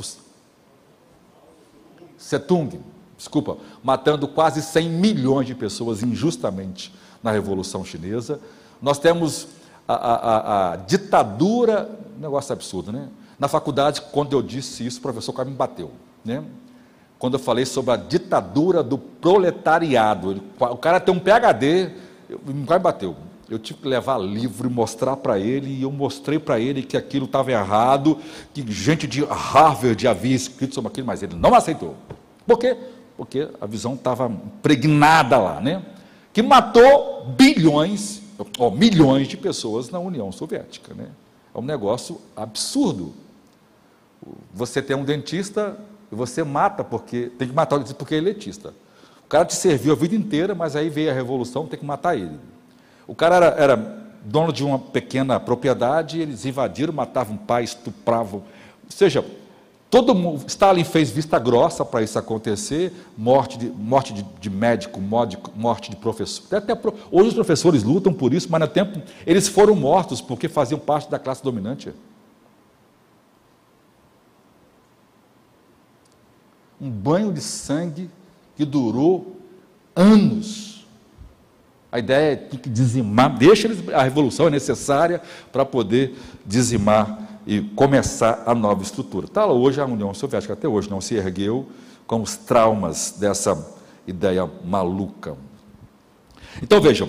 Tung, desculpa, matando quase 100 milhões de pessoas injustamente na Revolução Chinesa, nós temos a, a, a ditadura, negócio absurdo, né? Na faculdade, quando eu disse isso, o professor quase me bateu, né? quando eu falei sobre a ditadura do proletariado. Ele, o cara tem um PhD, me quase bateu. Eu tive que levar livro e mostrar para ele, e eu mostrei para ele que aquilo estava errado, que gente de Harvard havia escrito sobre aquilo, mas ele não aceitou. Por quê? Porque a visão estava impregnada lá, né? Que matou bilhões, milhões de pessoas na União Soviética, né? É um negócio absurdo. Você tem um dentista e você mata porque. Tem que matar porque é elitista. O cara te serviu a vida inteira, mas aí veio a revolução, tem que matar ele. O cara era, era dono de uma pequena propriedade, eles invadiram, matavam o pai, estupravam. Ou seja, todo mundo. Stalin fez vista grossa para isso acontecer, morte de, morte de, de médico, morte de professor. Até, até, hoje os professores lutam por isso, mas no tempo eles foram mortos porque faziam parte da classe dominante. um banho de sangue que durou anos. A ideia é que dizimar, deixa eles, a revolução é necessária para poder dizimar e começar a nova estrutura. Tá, hoje a União Soviética até hoje não se ergueu com os traumas dessa ideia maluca. Então vejam,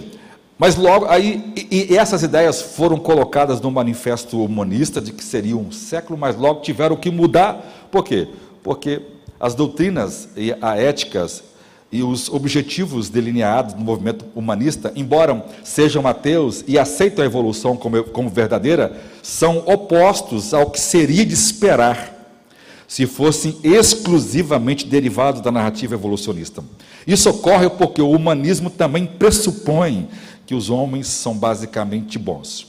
mas logo aí e, e essas ideias foram colocadas no manifesto humanista de que seria um século, mas logo tiveram que mudar. Por quê? Porque as doutrinas e a éticas e os objetivos delineados no movimento humanista, embora sejam ateus e aceitam a evolução como, como verdadeira, são opostos ao que seria de esperar se fossem exclusivamente derivados da narrativa evolucionista. Isso ocorre porque o humanismo também pressupõe que os homens são basicamente bons.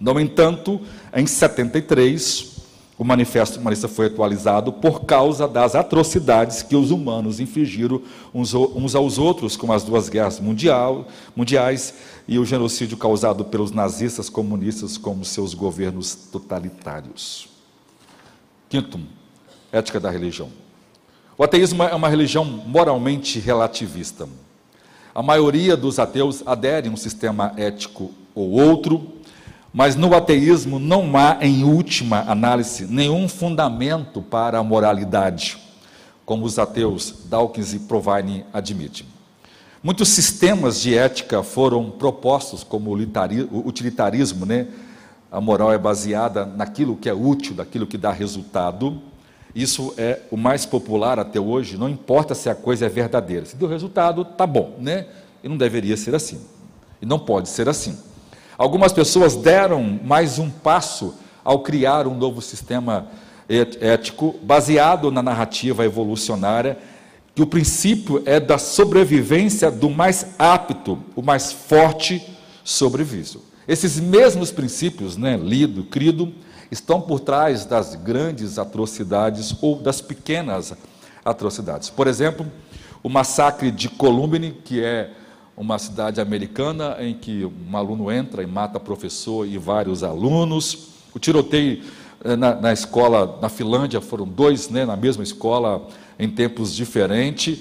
No entanto, em 73, o manifesto humanista foi atualizado por causa das atrocidades que os humanos infligiram uns, aos outros, como as duas guerras mundial, mundiais e o genocídio causado pelos nazistas comunistas como seus governos totalitários. Quinto, ética da religião. O ateísmo é uma religião moralmente relativista. A maioria dos ateus adere a um sistema ético ou outro, mas no ateísmo não há, em última análise, nenhum fundamento para a moralidade, como os ateus Dawkins e Provine admitem. Muitos sistemas de ética foram propostos como o utilitarismo, né? A moral é baseada naquilo que é útil, naquilo que dá resultado. Isso é o mais popular até hoje, não importa se a coisa é verdadeira. Se deu resultado, tá bom, né? E não deveria ser assim. E não pode ser assim. Algumas pessoas deram mais um passo ao criar um novo sistema ético baseado na narrativa evolucionária, que o princípio é da sobrevivência do mais apto, o mais forte sobrevive. Esses mesmos princípios, né, lido, crido, estão por trás das grandes atrocidades ou das pequenas atrocidades. Por exemplo, o massacre de Columbine, que é uma cidade americana em que um aluno entra e mata professor e vários alunos. O tiroteio eh, na, na escola na Finlândia foram dois né, na mesma escola em tempos diferentes.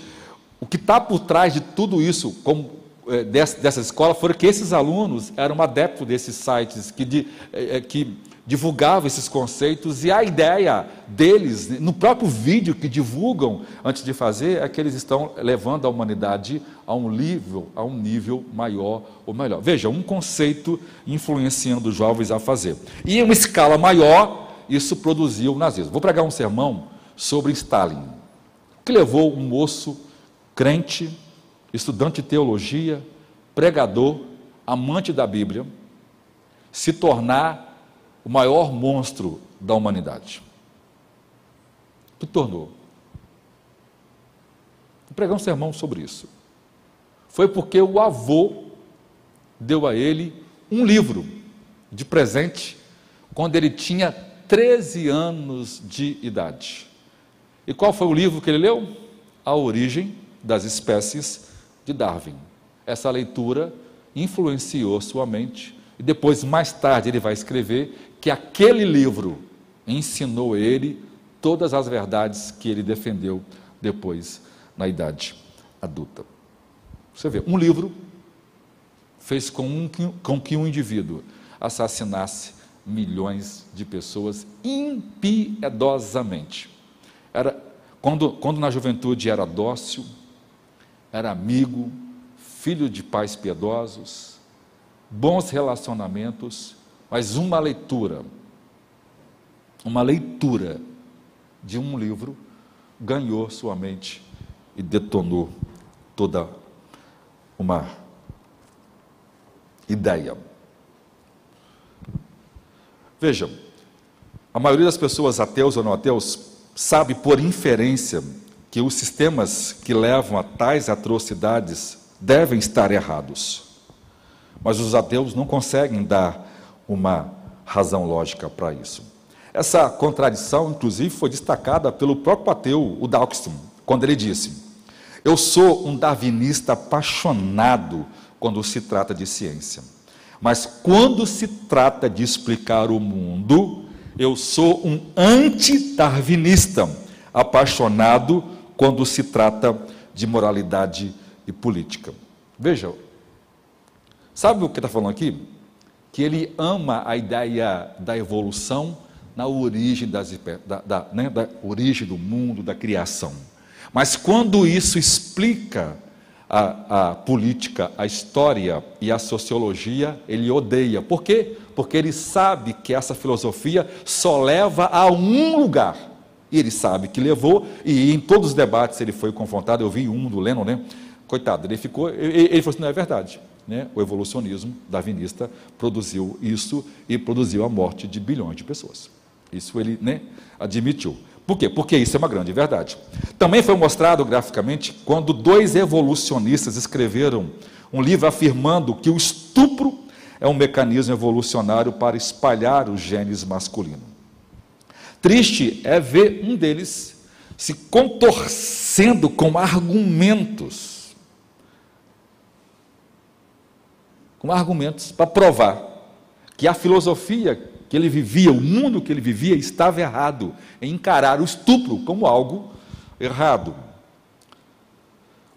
O que está por trás de tudo isso, como é, dessa, escola, foi que esses alunos eram adeptos desses sites que, de, é, que divulgava esses conceitos e a ideia deles, no próprio vídeo que divulgam antes de fazer, é que eles estão levando a humanidade a um nível, a um nível maior ou melhor. Veja, um conceito influenciando os jovens a fazer. E em uma escala maior, isso produziu o nazismo. Vou pregar um sermão sobre Stalin, que levou um moço crente, estudante de teologia, pregador, amante da Bíblia, se tornar o maior monstro da humanidade. Que tornou. Vou pregar um sermão sobre isso. Foi porque o avô deu a ele um livro de presente quando ele tinha 13 anos de idade. E qual foi o livro que ele leu? A Origem das Espécies de Darwin. Essa leitura influenciou sua mente e depois, mais tarde, ele vai escrever que aquele livro ensinou ele todas as verdades que ele defendeu depois na idade adulta. Você vê, um livro fez com, um, com que um indivíduo assassinasse milhões de pessoas impiedosamente. Era, quando, quando na juventude era dócil, era amigo, filho de pais piedosos, bons relacionamentos, mas uma leitura, uma leitura de um livro ganhou sua mente e detonou toda uma ideia. Vejam, a maioria das pessoas ateus ou não ateus sabe por inferência que os sistemas que levam a tais atrocidades devem estar errados. Mas os ateus não conseguem dar uma razão lógica para isso. Essa contradição, inclusive, foi destacada pelo próprio ateu, o Dawkins, quando ele disse: Eu sou um darwinista apaixonado quando se trata de ciência, mas quando se trata de explicar o mundo, eu sou um anti-darwinista apaixonado quando se trata de moralidade e política. Veja, sabe o que está falando aqui? que ele ama a ideia da evolução na origem, das, da, da, né, da origem do mundo, da criação. Mas quando isso explica a, a, política, a história e a sociologia, ele odeia. Por quê? Porque ele sabe que essa filosofia só leva a um lugar, E ele sabe que levou, e em todos os debates ele foi confrontado. Eu vi um do Lennon, né? Coitado, ele ficou. Ele, ele falou assim: não é verdade. Né? O evolucionismo darwinista produziu isso e produziu a morte de bilhões de pessoas. Isso ele né, admitiu. Por quê? Porque isso é uma grande verdade. Também foi mostrado graficamente quando dois evolucionistas escreveram um livro afirmando que o estupro é um mecanismo evolucionário para espalhar os genes masculinos. Triste é ver um deles se contorcendo com argumentos, com argumentos para provar que a filosofia que ele vivia, o mundo que ele vivia, estava errado em encarar o estupro como algo errado.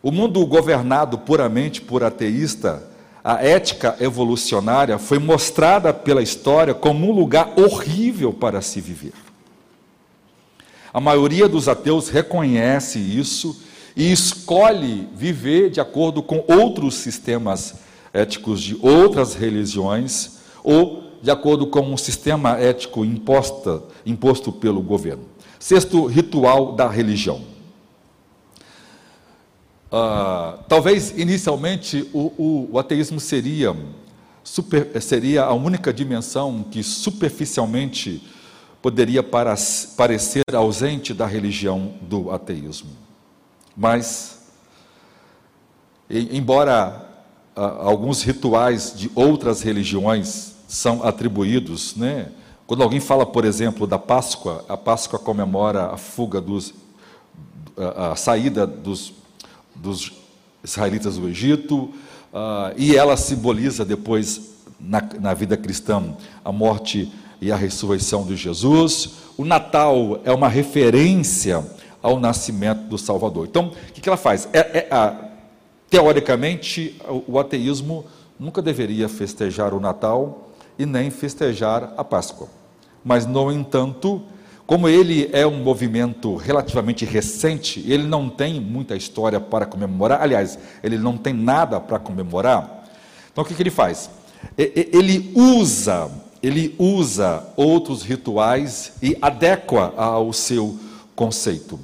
O mundo governado puramente por ateísta, a ética evolucionária foi mostrada pela história como um lugar horrível para se viver. A maioria dos ateus reconhece isso e escolhe viver de acordo com outros sistemas éticos de outras religiões ou de acordo com um sistema ético imposta, imposto pelo governo. Sexto, ritual da religião. Uh, talvez inicialmente o, o, o ateísmo seria, super, seria a única dimensão que superficialmente poderia parecer ausente da religião do ateísmo. Mas, embora alguns rituais de outras religiões são atribuídos, né? Quando alguém fala, por exemplo, da Páscoa, a Páscoa comemora a fuga dos, a, saída dos, dos, israelitas do Egito, uh, e ela simboliza depois, na, na vida cristã, a morte e a ressurreição de Jesus. O Natal é uma referência ao nascimento do Salvador. Então, o que, que ela faz? É, é, a, teoricamente, o, ateísmo nunca deveria festejar o Natal e nem festejar a Páscoa. Mas, no entanto, como ele é um movimento relativamente recente, ele não tem muita história para comemorar, aliás, ele não tem nada para comemorar. Então, o que, que ele faz? Ele usa, ele usa outros rituais e adequa ao seu conceito.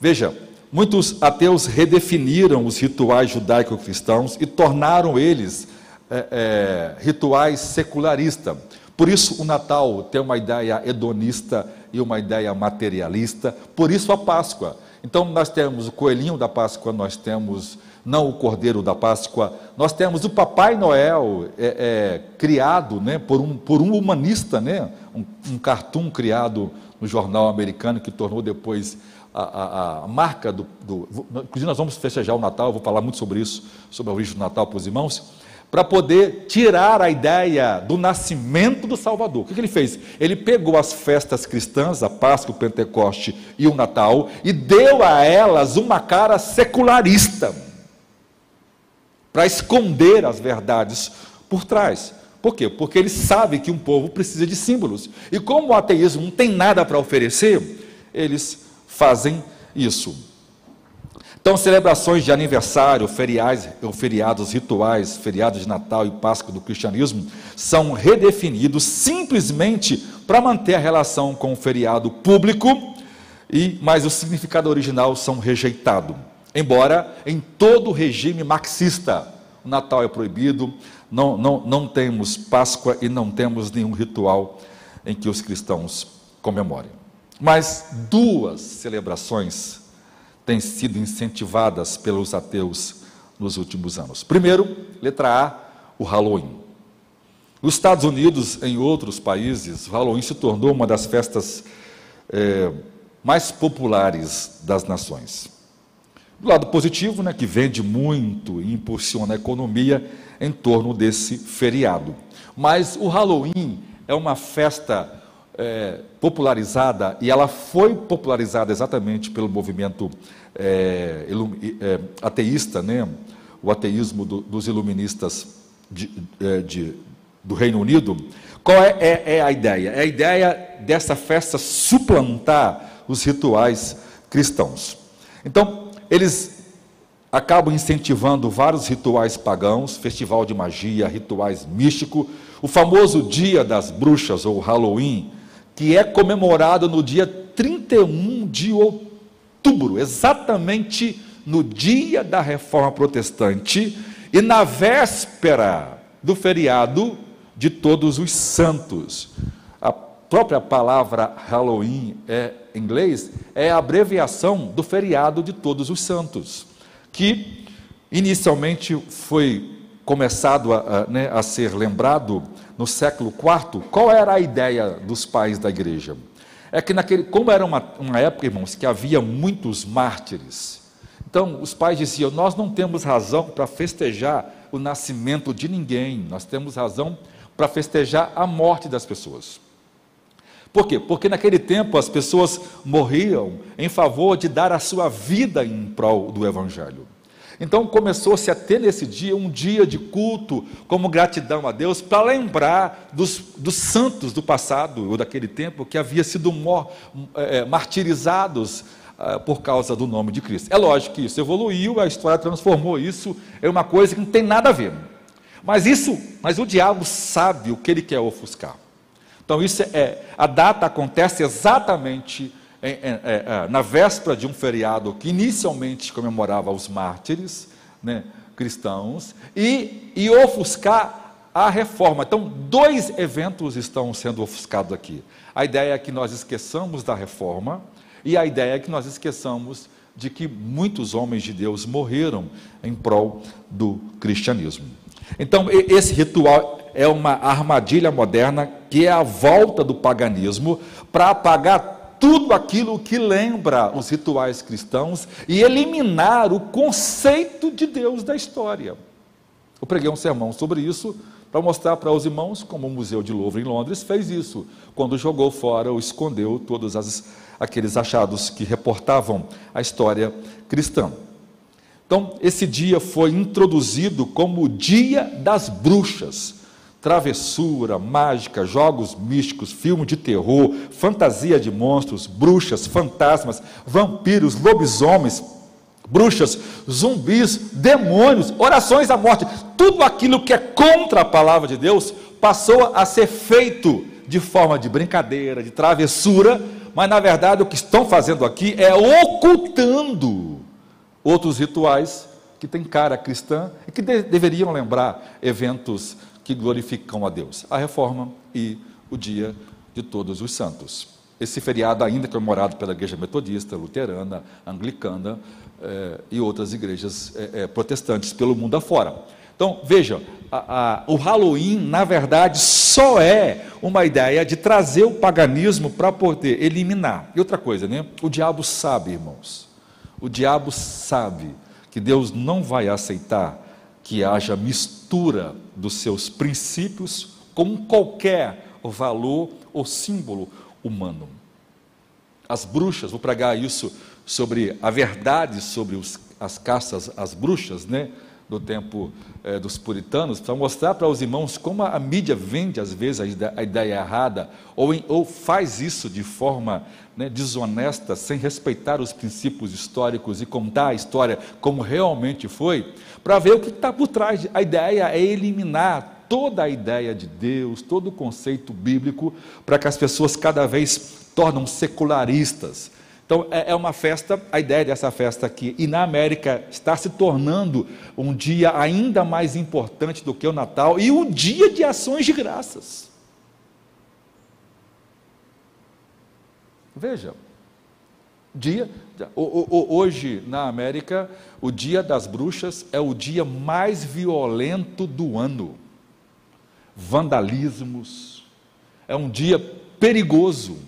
Veja, muitos ateus redefiniram os rituais judaico-cristãos e tornaram eles é, é, rituais secularistas. Por isso o Natal tem uma ideia hedonista e uma ideia materialista, por isso a Páscoa. Então nós temos o coelhinho da Páscoa, nós temos não o cordeiro da Páscoa, nós temos o Papai Noel é, é, criado né, por, um, por um humanista, né, um, um cartoon criado no jornal americano que tornou depois a, a, marca do, do. Inclusive, nós vamos festejar o Natal, vou falar muito sobre isso, sobre a origem do Natal para os irmãos para poder tirar a ideia do nascimento do Salvador. O que ele fez? Ele pegou as festas cristãs, a Páscoa, o Pentecoste e o Natal, e deu a elas uma cara secularista, para esconder as verdades por trás. Por quê? Porque ele sabe que um povo precisa de símbolos. E como o ateísmo não tem nada para oferecer, eles fazem isso. Então, celebrações de aniversário, feriados, feriados rituais, feriados de Natal e Páscoa do cristianismo são redefinidos simplesmente para manter a relação com o feriado público, e mas o significado original são rejeitados. Embora em todo regime marxista o Natal é proibido, não, não, não temos Páscoa e não temos nenhum ritual em que os cristãos comemorem. Mas duas celebrações têm sido incentivadas pelos ateus nos últimos anos. Primeiro, letra A, o Halloween. Nos Estados Unidos, em outros países, o Halloween se tornou uma das festas é, mais populares das nações. Do lado positivo, né, que vende muito e impulsiona a economia em torno desse feriado. Mas o Halloween é uma festa é, popularizada, e ela foi popularizada exatamente pelo movimento é, é, ateísta, né? o ateísmo do, dos iluministas de, é, de, do Reino Unido. Qual é, é, é a ideia? É a ideia dessa festa suplantar os rituais cristãos. Então, eles acabam incentivando vários rituais pagãos, festival de magia, rituais místicos, o famoso Dia das Bruxas ou Halloween, que é comemorado no dia 31 de outubro, exatamente no dia da reforma protestante e na véspera do feriado de Todos os Santos. A própria palavra Halloween é em inglês é a abreviação do feriado de Todos os Santos, que inicialmente foi começado a, a, né, a ser lembrado no século IV. Qual era a ideia dos pais da igreja? É que naquele, como era uma, uma época, irmãos, que havia muitos mártires, então os pais diziam: Nós não temos razão para festejar o nascimento de ninguém, nós temos razão para festejar a morte das pessoas. Por quê? Porque naquele tempo as pessoas morriam em favor de dar a sua vida em prol do Evangelho. Então começou-se a ter nesse dia um dia de culto, como gratidão a Deus, para lembrar dos, dos, santos do passado ou daquele tempo que havia sido mor, é, martirizados é, por causa do nome de Cristo. É lógico que isso evoluiu, a história transformou isso, é uma coisa que não tem nada a ver. Mas isso, mas o diabo sabe o que ele quer ofuscar. Então isso é, a data acontece exatamente é, é, é, na véspera de um feriado que inicialmente comemorava os mártires né, cristãos, e, e ofuscar a reforma. Então, dois eventos estão sendo ofuscados aqui. A ideia é que nós esqueçamos da reforma, e a ideia é que nós esqueçamos de que muitos homens de Deus morreram em prol do cristianismo. Então, esse ritual é uma armadilha moderna que é a volta do paganismo para apagar tudo aquilo que lembra os rituais cristãos e eliminar o conceito de Deus da história. Eu preguei um sermão sobre isso para mostrar para os irmãos como o Museu de Louvre em Londres fez isso, quando jogou fora ou escondeu todos as, aqueles achados que reportavam a história cristã. Então, esse dia foi introduzido como o Dia das Bruxas travessura, mágica, jogos místicos, filme de terror, fantasia de monstros, bruxas, fantasmas, vampiros, lobisomens, bruxas, zumbis, demônios, orações à morte, tudo aquilo que é contra a palavra de Deus passou a ser feito de forma de brincadeira, de travessura, mas na verdade o que estão fazendo aqui é ocultando outros rituais que têm cara cristã e que de deveriam lembrar eventos que glorificam a Deus: a reforma e o dia de todos os santos. Esse feriado ainda é comemorado pela igreja metodista, luterana, anglicana eh, e outras igrejas eh, eh, protestantes pelo mundo afora. Então, veja, a, a, o Halloween, na verdade, só é uma ideia de trazer o paganismo para poder eliminar. E outra coisa, né? O diabo sabe, irmãos, o diabo sabe que Deus não vai aceitar que haja mistura dos seus princípios com qualquer valor ou símbolo humano. As bruxas, vou pregar isso sobre a verdade sobre os, as caças às bruxas, né? Do tempo eh, dos puritanos, para mostrar para os irmãos como a, mídia vende às vezes a ideia, a ideia errada, ou, em, ou, faz isso de forma né, desonesta, sem respeitar os princípios históricos e contar a história como realmente foi, para ver o que está por trás. A ideia é eliminar toda a ideia de Deus, todo o conceito bíblico, para que as pessoas cada vez tornam secularistas então, é, é uma festa, a ideia dessa festa aqui, e na América está se tornando um dia ainda mais importante do que o Natal e um dia de ações de graças. Veja, dia, hoje na América, o dia das bruxas é o dia mais violento do ano. Vandalismos, é um dia perigoso.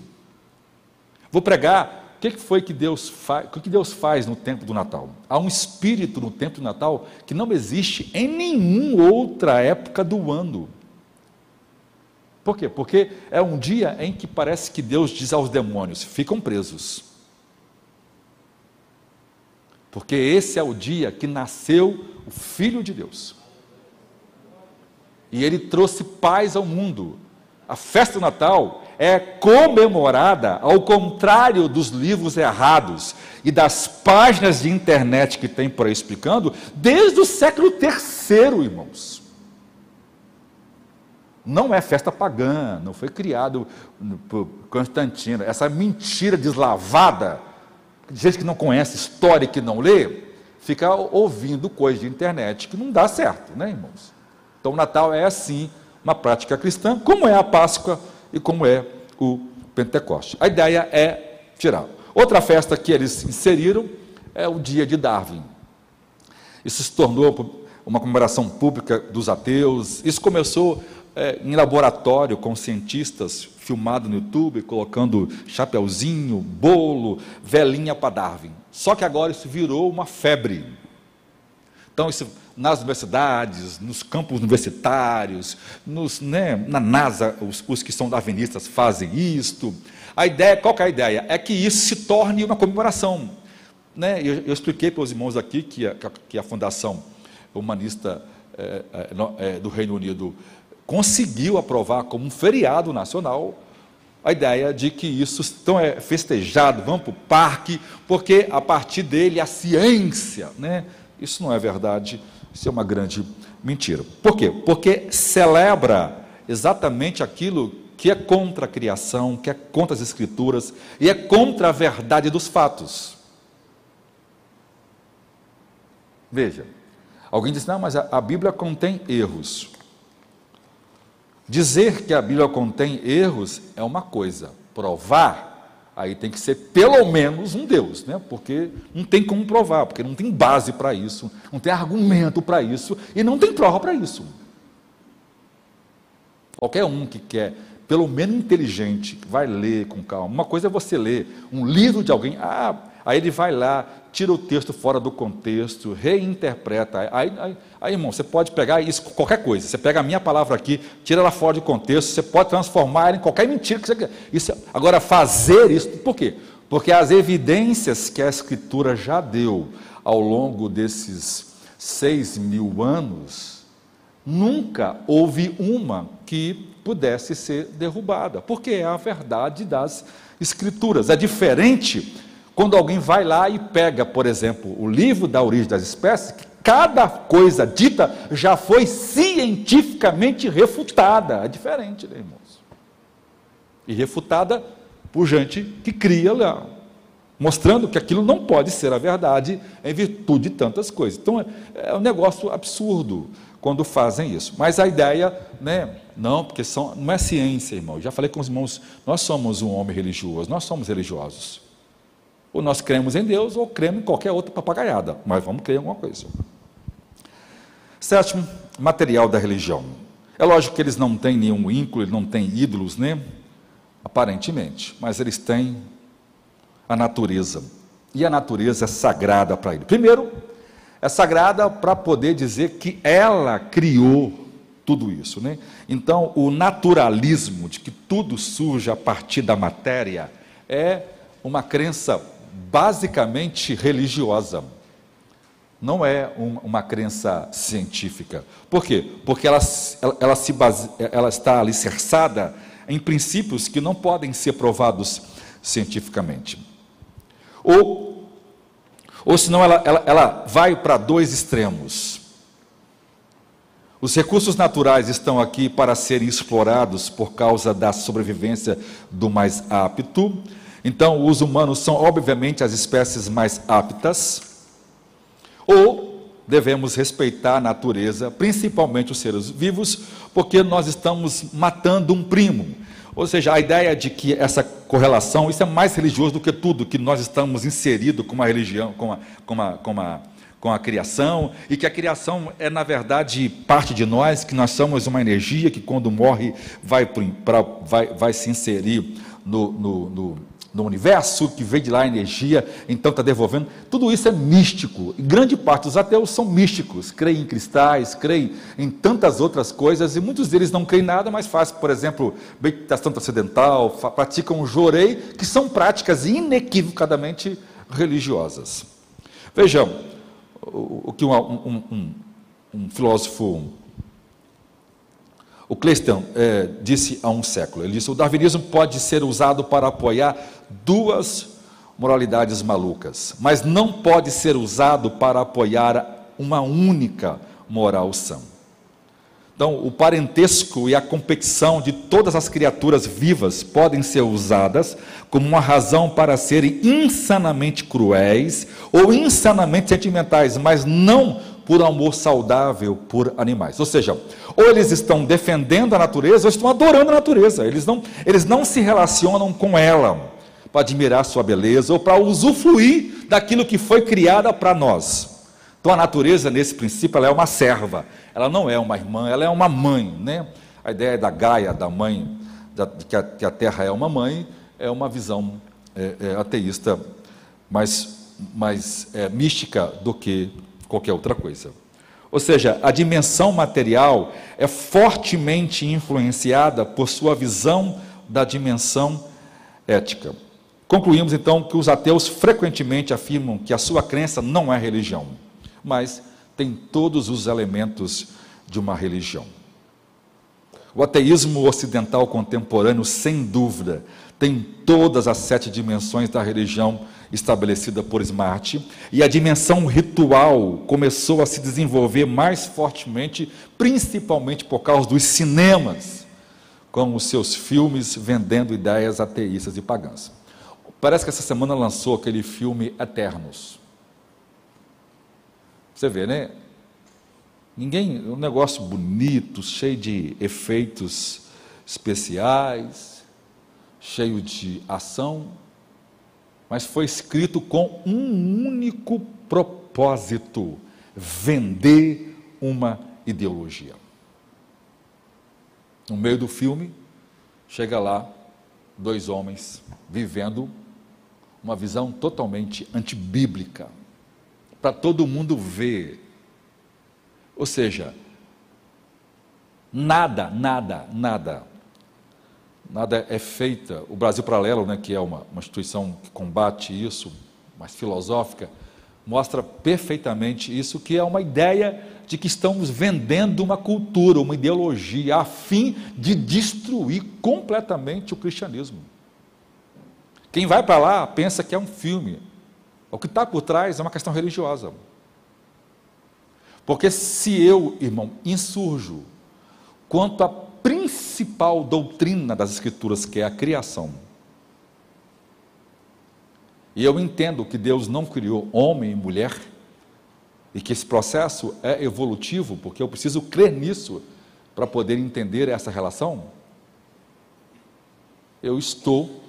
Vou pregar o que foi que Deus faz? O que Deus faz no tempo do Natal? Há um espírito no tempo do Natal que não existe em nenhuma outra época do ano. Por quê? Porque é um dia em que parece que Deus diz aos demônios: ficam presos. Porque esse é o dia que nasceu o Filho de Deus. E ele trouxe paz ao mundo. A festa do Natal é comemorada ao contrário dos livros errados e das páginas de internet que tem por aí explicando, desde o século III, irmãos. Não é festa pagã, não foi criado por Constantino. Essa mentira deslavada, gente que não conhece história e que não lê, fica ouvindo coisa de internet que não dá certo, né, irmãos? Então, o Natal é assim, uma prática cristã, como é a Páscoa e como é o Pentecoste. A ideia é tirar. Outra festa que eles inseriram é o dia de Darwin. Isso se tornou uma comemoração pública dos ateus. Isso começou é, em laboratório com cientistas, filmado no YouTube, colocando chapeuzinho, bolo, velinha para Darwin. Só que agora isso virou uma febre. Então, isso, nas universidades, nos campos universitários, nos, né, na NASA, os, os, que são darwinistas fazem isto. A ideia, qual é a ideia? É que isso se torne uma comemoração. Né? Eu, eu expliquei para os irmãos aqui que a, que a Fundação Humanista é, é, do Reino Unido conseguiu aprovar como um feriado nacional a ideia de que isso então é festejado, vamos para o parque, porque a partir dele a ciência, né? Isso não é verdade, isso é uma grande mentira. Por quê? Porque celebra exatamente aquilo que é contra a criação, que é contra as escrituras e é contra a verdade dos fatos. Veja, alguém diz: não, mas a, Bíblia contém erros. Dizer que a Bíblia contém erros é uma coisa, provar, aí tem que ser pelo menos um Deus, né? porque não tem como provar, porque não tem base para isso, não tem argumento para isso e não tem prova para isso. Qualquer um que quer, pelo menos inteligente, vai ler com calma. Uma coisa é você ler um livro de alguém, ah, Aí ele vai lá, tira o texto fora do contexto, reinterpreta. Aí, aí, aí, irmão, você pode pegar isso, qualquer coisa. Você pega a minha palavra aqui, tira ela fora de contexto, você pode transformar ela em qualquer mentira que você quer. Isso, agora, fazer isso, por quê? Porque as evidências que a Escritura já deu ao longo desses seis mil anos, nunca houve uma que pudesse ser derrubada, porque é a verdade das Escrituras. É diferente quando alguém vai lá e pega, por exemplo, o livro da origem das espécies, cada coisa dita já foi cientificamente refutada. É diferente, né, irmãos? E refutada por gente que cria lá, mostrando que aquilo não pode ser a verdade em virtude de tantas coisas. Então é, é um negócio absurdo quando fazem isso. Mas a ideia, né, não, porque são, não é ciência, irmão. Eu já falei com os irmãos, nós somos um homem religioso, nós somos religiosos. Ou nós cremos em Deus, ou cremos em qualquer outra papagaiada, mas vamos crer em alguma coisa. Sétimo, material da religião. É lógico que eles não têm nenhum íncolo, não têm ídolos, né? Aparentemente, mas eles têm a natureza. E a natureza é sagrada para ele. Primeiro, é sagrada para poder dizer que ela criou tudo isso, né? Então, o naturalismo de que tudo surge a partir da matéria é uma crença basicamente religiosa. Não é um, uma crença científica. Por quê? Porque ela, ela, ela, se base, ela está alicerçada em princípios que não podem ser provados cientificamente. Ou, ou senão ela, ela, ela vai para dois extremos. Os recursos naturais estão aqui para serem explorados por causa da sobrevivência do mais apto, então, os humanos são, obviamente, as espécies mais aptas, ou devemos respeitar a natureza, principalmente os seres vivos, porque nós estamos matando um primo. Ou seja, a ideia de que essa correlação, isso é mais religioso do que tudo, que nós estamos inseridos com uma religião, com a, com a, com a, com a criação, e que a criação é, na verdade, parte de nós, que nós somos uma energia que, quando morre, vai, pra, vai, vai se inserir no, no, no no universo, que vem de lá a energia, então está devolvendo. Tudo isso é místico. E grande parte dos ateus são místicos, creem em cristais, creem em tantas outras coisas, e muitos deles não creem nada, mas fazem, por exemplo, meditação transcendental, praticam o jorei, que são práticas inequivocadamente religiosas. Vejam o, o que um, um, um, um filósofo o Cleiston é, disse há um século, ele disse, o darwinismo pode ser usado para apoiar duas moralidades malucas, mas não pode ser usado para apoiar uma única moral sã. Então, o parentesco e a competição de todas as criaturas vivas podem ser usadas como uma razão para serem insanamente cruéis ou insanamente sentimentais, mas não por amor saudável por animais. Ou seja, ou eles estão defendendo a natureza ou estão adorando a natureza. Eles não, eles não se relacionam com ela para admirar sua beleza ou para usufruir daquilo que foi criada para nós. Então a natureza, nesse princípio, ela é uma serva ela não é uma irmã, ela é uma mãe, né? A ideia da Gaia, da mãe, da, que, a, que, a, Terra é uma mãe, é uma visão é, é, ateísta, mais, mais é, mística do que qualquer outra coisa. Ou seja, a dimensão material é fortemente influenciada por sua visão da dimensão ética. Concluímos então que os ateus frequentemente afirmam que a sua crença não é religião, mas tem todos os elementos de uma religião. O ateísmo ocidental contemporâneo, sem dúvida, tem todas as sete dimensões da religião estabelecida por Smart, e a dimensão ritual começou a se desenvolver mais fortemente, principalmente por causa dos cinemas, com os seus filmes vendendo ideias ateístas e pagãs. Parece que essa semana lançou aquele filme Eternos. Você vê, né? Ninguém, um negócio bonito, cheio de efeitos especiais, cheio de ação, mas foi escrito com um único propósito: vender uma ideologia. No meio do filme, chega lá dois homens vivendo uma visão totalmente antibíblica para todo mundo ver. Ou seja, nada, nada, nada, nada é feita. O Brasil Paralelo, né, que é uma, uma instituição que combate isso, mais filosófica, mostra perfeitamente isso, que é uma ideia de que estamos vendendo uma cultura, uma ideologia, a fim de destruir completamente o cristianismo. Quem vai para lá pensa que é um filme, o que está por trás é uma questão religiosa. Porque se eu, irmão, insurjo quanto à principal doutrina das Escrituras, que é a criação, e eu entendo que Deus não criou homem e mulher, e que esse processo é evolutivo, porque eu preciso crer nisso para poder entender essa relação, eu estou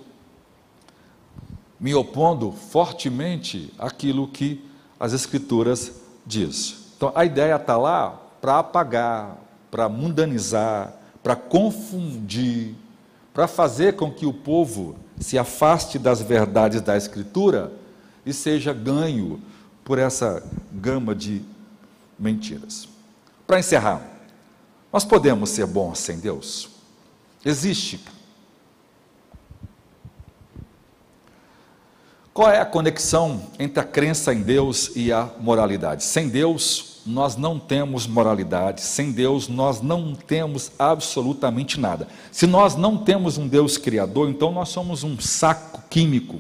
me opondo fortemente àquilo que as Escrituras diz. Então a ideia está lá para apagar, para mundanizar, para confundir, para fazer com que o povo se afaste das verdades da Escritura e seja ganho por essa gama de mentiras. Para encerrar, nós podemos ser bons sem Deus? Existe Qual é a conexão entre a crença em Deus e a moralidade? Sem Deus, nós não temos moralidade, sem Deus, nós não temos absolutamente nada. Se nós não temos um Deus criador, então nós somos um saco químico,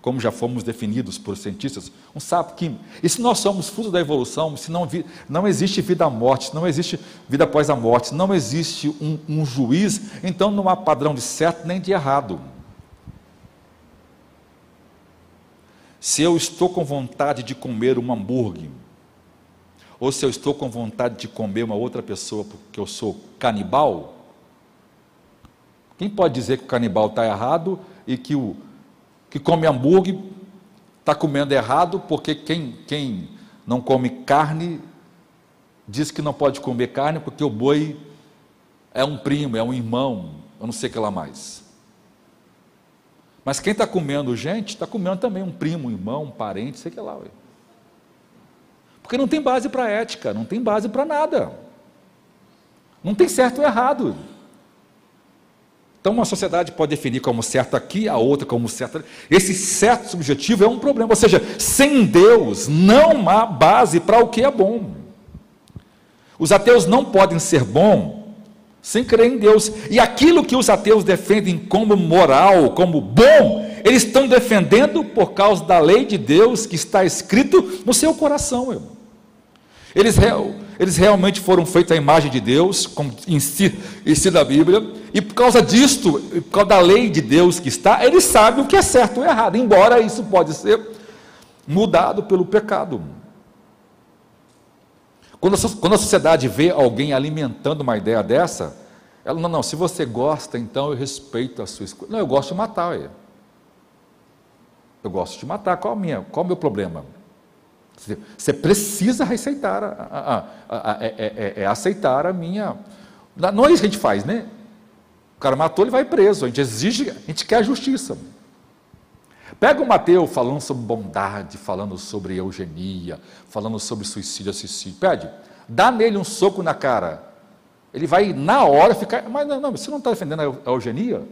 como já fomos definidos por cientistas, um saco químico. E se nós somos fruto da evolução, se não, não existe vida à morte, não existe vida após a morte, não existe um, um juiz, então não há padrão de certo nem de errado. Se eu estou com vontade de comer um hambúrguer, ou se eu estou com vontade de comer uma outra pessoa porque eu sou canibal, quem pode dizer que o canibal está errado e que o que come hambúrguer está comendo errado porque quem, quem não come carne diz que não pode comer carne porque o boi é um primo, é um irmão, eu não sei o que lá mais. Mas quem está comendo gente, está comendo também um primo, um irmão, um parente, sei que lá. Ué. Porque não tem base para ética, não tem base para nada. Não tem certo ou errado. Então, uma sociedade pode definir como certo aqui, a outra como certo. Esse certo subjetivo é um problema. Ou seja, sem Deus não há base para o que é bom. Os ateus não podem ser bons sem crer em Deus. E aquilo que os ateus defendem como moral, como bom, eles estão defendendo por causa da lei de Deus que está escrito no seu coração. Irmão. Eles, eles realmente foram feitos à imagem de Deus, como ensina a Bíblia, e por causa disto, por causa da lei de Deus que está, eles sabem o que é certo ou errado, embora isso pode ser mudado pelo pecado. Quando a, quando a sociedade vê alguém alimentando uma ideia dessa, ela, não, não, se você gosta, então eu respeito a sua escolha. Não, eu gosto de matar. Eu, eu gosto de matar, qual, a minha, qual o meu problema? Você precisa receitar, a, a, a, é, é, é, é, aceitar a minha. Não é isso que a gente faz, né? O cara matou, ele vai preso. A gente exige, a gente quer a justiça. Pega o Mateus falando sobre bondade, falando sobre eugenia, falando sobre suicídio, suicídio. Pede, dá nele um soco na cara. Ele vai, na hora, ficar. Mas não, não você não está defendendo a eugenia?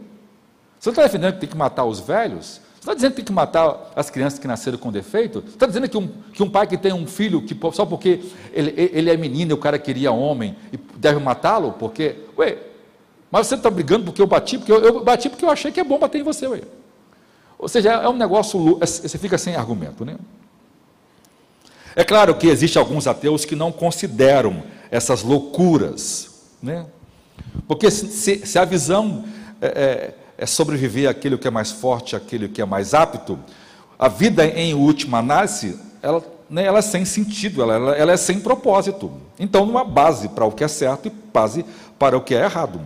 Você não está defendendo que tem que matar os velhos? Está dizendo que tem que matar as crianças que nasceram com defeito? Está dizendo que um, que um pai que tem um filho que só porque ele, ele é menino e o cara queria homem e deve matá-lo? Porque, ué, mas você está brigando porque eu bati? Porque eu, eu, bati porque eu achei que é bom bater em você, ué. Ou seja, é um negócio, é, você fica sem argumento, né? É claro que existem alguns ateus que não consideram essas loucuras, né? Porque se, se a visão é, é, é sobreviver àquele que é mais forte, àquele que é mais apto, a vida em última análise, ela, né, ela é sem sentido, ela, ela, ela é sem propósito. Então não há base para o que é certo e base para o que é errado.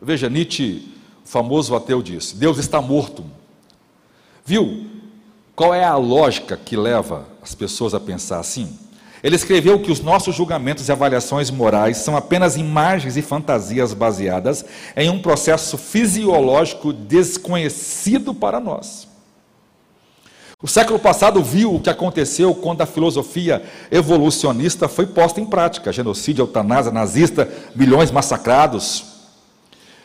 Veja, Nietzsche, famoso ateu, disse: Deus está morto. Viu? Qual é a lógica que leva as pessoas a pensar assim? Ele escreveu que os nossos julgamentos e avaliações morais são apenas imagens e fantasias baseadas em um processo fisiológico desconhecido para nós. O século passado viu o que aconteceu quando a filosofia evolucionista foi posta em prática: genocídio, eutanásia, nazista, milhões massacrados.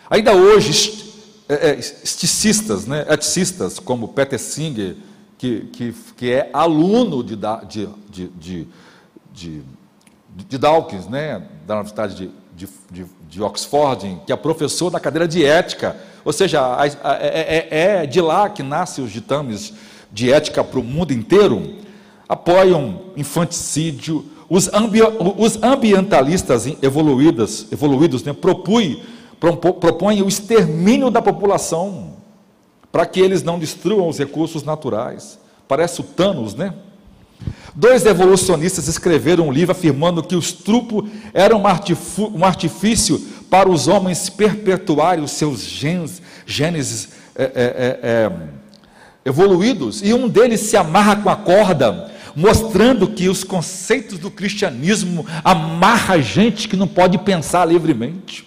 Ainda hoje, é, é, esticistas, né, eticistas, como Peter Singer, que, que, que é aluno de, de, de, de, de Dawkins, né, da Universidade de, de, de, Oxford, que é professor da cadeira de ética, ou seja, a, a, é, é, é de lá que nascem os ditames de ética para o mundo inteiro, apoiam infanticídio, os, ambi, os ambientalistas evoluídos, evoluídos né, propuem, propõem o extermínio da população, para que eles não destruam os recursos naturais. Parece o Thanos, né? Dois evolucionistas escreveram um livro afirmando que o estrupo era um artifício para os homens perpetuarem os seus genes, genes é, é, é, é, evoluídos, e um deles se amarra com a corda, mostrando que os conceitos do cristianismo amarra a gente que não pode pensar livremente.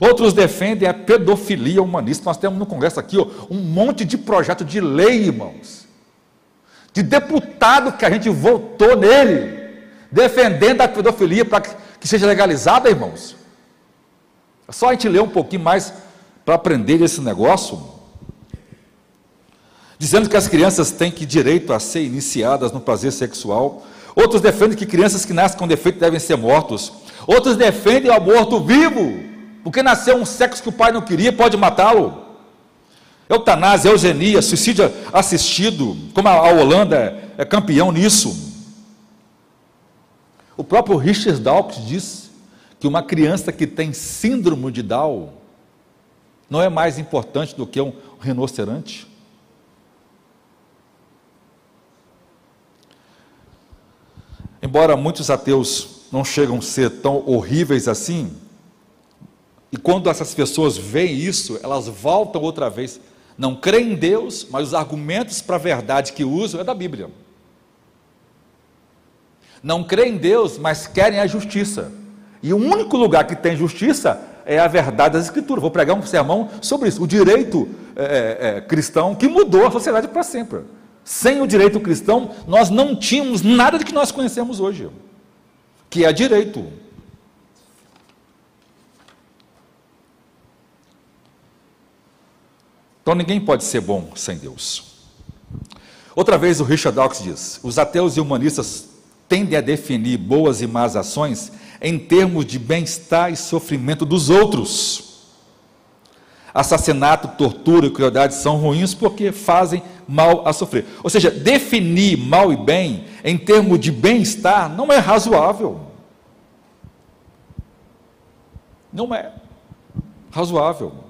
Outros defendem a pedofilia humanista. Nós temos no Congresso aqui ó, um monte de projeto de lei, irmãos de deputado que a gente votou nele, defendendo a pedofilia para que seja legalizada, irmãos. É só a gente ler um pouquinho mais para aprender esse negócio. Dizendo que as crianças têm que direito a ser iniciadas no prazer sexual. Outros defendem que crianças que nascem com defeito devem ser mortos. Outros defendem o aborto vivo, porque nasceu um sexo que o pai não queria, pode matá-lo. Eutanásia, eugenia, suicídio assistido, como a, Holanda é, é campeão nisso. O próprio Richard Dawkins diz que uma criança que tem síndrome de Down não é mais importante do que um rinoceronte. Embora muitos ateus não chegam a ser tão horríveis assim, e quando essas pessoas veem isso, elas voltam outra vez não creem em Deus, mas os argumentos para a verdade que usam é da Bíblia. Não creem em Deus, mas querem a justiça. E o único lugar que tem justiça é a verdade das Escrituras. Vou pregar um sermão sobre isso. O direito é, é, é cristão que mudou a sociedade para sempre. Sem o direito cristão, nós não tínhamos nada do que nós conhecemos hoje, que é direito. Então ninguém pode ser bom sem Deus. Outra vez o Richard Dawkins diz: os ateus e humanistas tendem a definir boas e más ações em termos de bem-estar e sofrimento dos outros. Assassinato, tortura e crueldade são ruins porque fazem mal a sofrer. Ou seja, definir mal e bem em termos de bem-estar não é razoável. Não é razoável.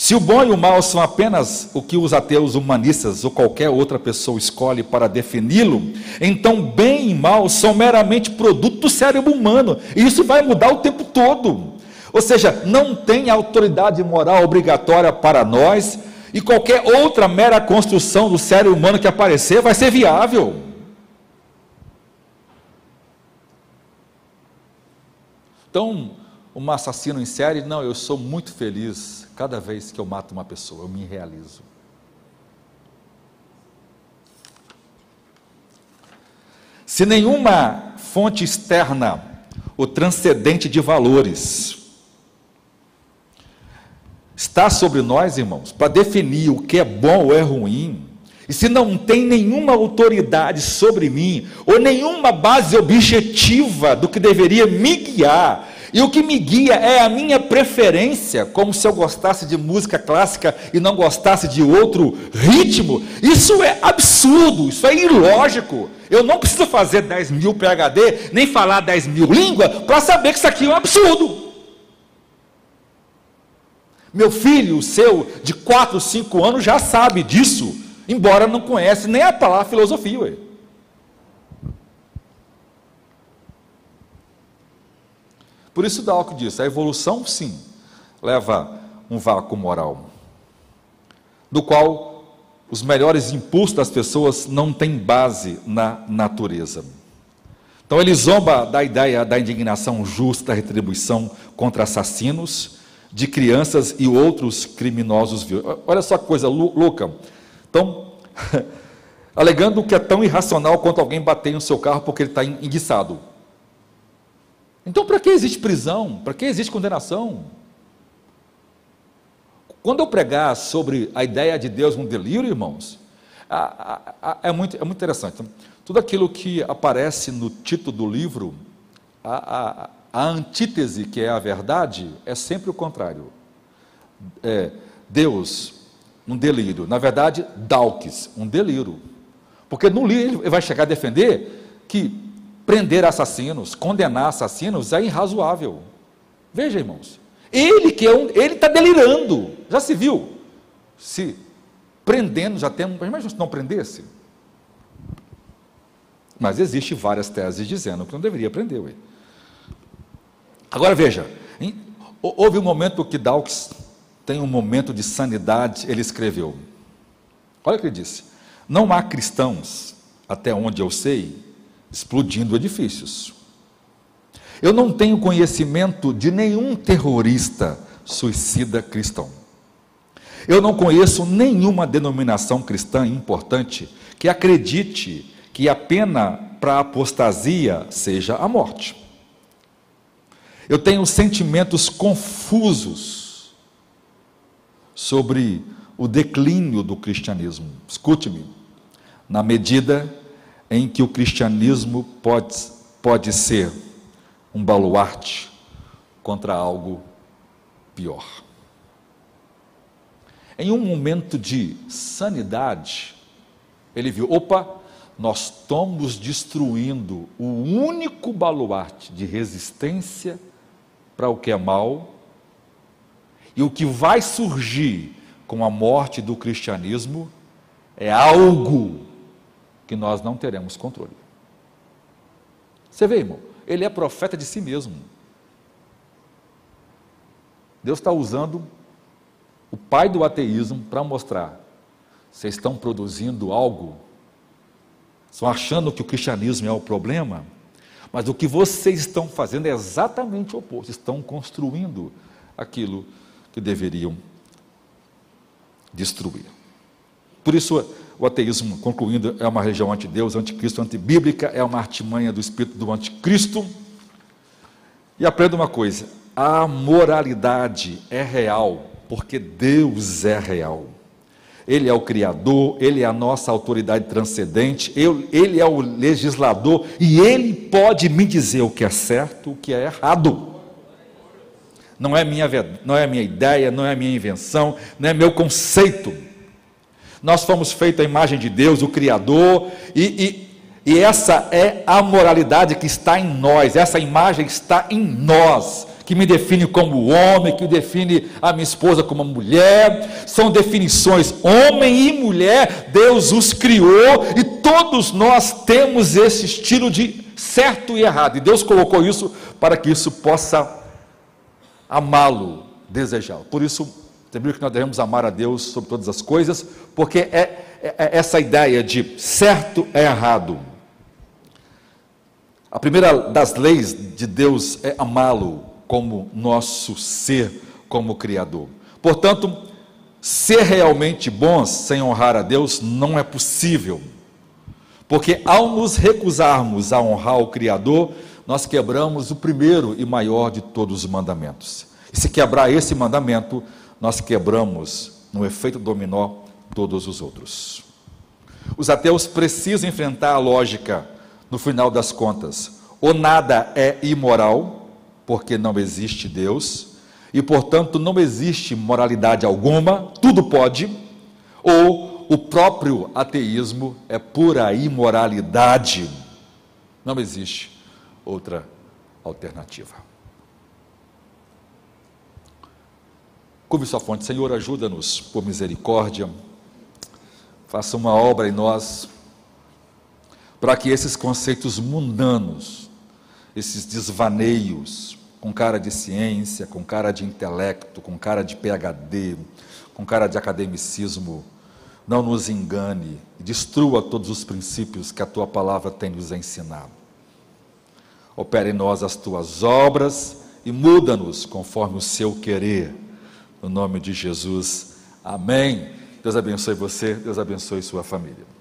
Se o bom e o mal são apenas o que os ateus humanistas ou qualquer outra pessoa escolhe para defini-lo, então bem e mal são meramente produto do cérebro humano, e isso vai mudar o tempo todo. Ou seja, não tem autoridade moral obrigatória para nós, e qualquer outra mera construção do cérebro humano que aparecer vai ser viável. Então, um assassino em série, não, eu sou muito feliz cada vez que eu mato uma pessoa, eu me realizo. Se nenhuma fonte externa, o transcendente de valores, está sobre nós, irmãos, para definir o que é bom ou é ruim, e se não tem nenhuma autoridade sobre mim, ou nenhuma base objetiva do que deveria me guiar, e o que me guia é a minha preferência, como se eu gostasse de música clássica e não gostasse de outro ritmo. Isso é absurdo, isso é ilógico. Eu não preciso fazer 10 mil PHD, nem falar 10 mil línguas, para saber que isso aqui é um absurdo. Meu filho, o seu, de 4, 5 anos, já sabe disso, embora não conhece nem a palavra filosofia. Ué. Por isso Dawkins diz, a evolução sim leva um vácuo moral, do qual os melhores impulsos das pessoas não têm base na natureza. Então ele zomba da ideia da indignação justa, retribuição contra assassinos de crianças e outros criminosos. Olha só que coisa louca. Então, alegando que é tão irracional quanto alguém bater no seu carro porque ele está enguiçado. Então, para que existe prisão? Para que existe condenação? Quando eu pregar sobre a ideia de Deus um delírio, irmãos, é, muito, é muito interessante. Tudo aquilo que aparece no título do livro, a, a, a antítese, que é a verdade, é sempre o contrário. É, Deus, um delírio. Na verdade, Dawkins, um delírio. Porque no livro ele vai chegar a defender que prender assassinos, condenar assassinos é irrazoável. Veja, irmãos, ele que é um, ele está delirando. Já se viu? Se prendendo, já tem, imagina se não prendesse. Mas existe várias teses dizendo que não deveria prender. Ué. Agora veja, em, houve um momento que Dawkins tem um momento de sanidade, ele escreveu. Olha o que ele disse: Não há cristãos, até onde eu sei, explodindo edifícios. Eu não tenho conhecimento de nenhum terrorista suicida cristão. Eu não conheço nenhuma denominação cristã importante que acredite que a pena para apostasia seja a morte. Eu tenho sentimentos confusos sobre o declínio do cristianismo. Escute-me. Na medida em que o cristianismo pode, pode ser um baluarte contra algo pior. Em um momento de sanidade, ele viu: opa, nós estamos destruindo o único baluarte de resistência para o que é mal, e o que vai surgir com a morte do cristianismo é algo que nós não teremos controle. Você vê, irmão, ele é profeta de si mesmo. Deus está usando o pai do ateísmo para mostrar: vocês estão produzindo algo, estão achando que o cristianismo é o problema, mas o que vocês estão fazendo é exatamente o oposto, estão construindo aquilo que deveriam destruir. Por isso, o ateísmo, concluindo, é uma religião anti-Deus, anticristo, antibíblica, é uma artimanha do espírito do anticristo. E aprenda uma coisa: a moralidade é real, porque Deus é real. Ele é o Criador, Ele é a nossa autoridade transcendente, Ele é o legislador e Ele pode me dizer o que é certo, o que é errado. Não é minha, não é minha ideia, não é minha invenção, não é meu conceito. Nós fomos feitos à imagem de Deus, o Criador, e, e, e essa é a moralidade que está em nós, essa imagem está em nós que me define como homem, que define a minha esposa como mulher, são definições homem e mulher, Deus os criou e todos nós temos esse estilo de certo e errado, e Deus colocou isso para que isso possa amá-lo, desejá-lo. Por isso, tem que nós devemos amar a Deus sobre todas as coisas, porque é, é, é essa ideia de certo é errado. A primeira das leis de Deus é amá-lo como nosso ser, como Criador. Portanto, ser realmente bons sem honrar a Deus não é possível, porque ao nos recusarmos a honrar o Criador, nós quebramos o primeiro e maior de todos os mandamentos. E se quebrar esse mandamento, nós quebramos, no efeito dominó, todos os outros. Os ateus precisam enfrentar a lógica, no final das contas: ou nada é imoral, porque não existe Deus e, portanto, não existe moralidade alguma, tudo pode, ou o próprio ateísmo é pura imoralidade. Não existe outra alternativa. Curve sua fonte, Senhor, ajuda-nos por misericórdia, faça uma obra em nós, para que esses conceitos mundanos, esses desvaneios, com cara de ciência, com cara de intelecto, com cara de PhD, com cara de academicismo, não nos engane e destrua todos os princípios que a tua palavra tem nos ensinado. Opere em nós as tuas obras e muda-nos conforme o seu querer. No nome de Jesus. Amém. Deus abençoe você, Deus abençoe sua família.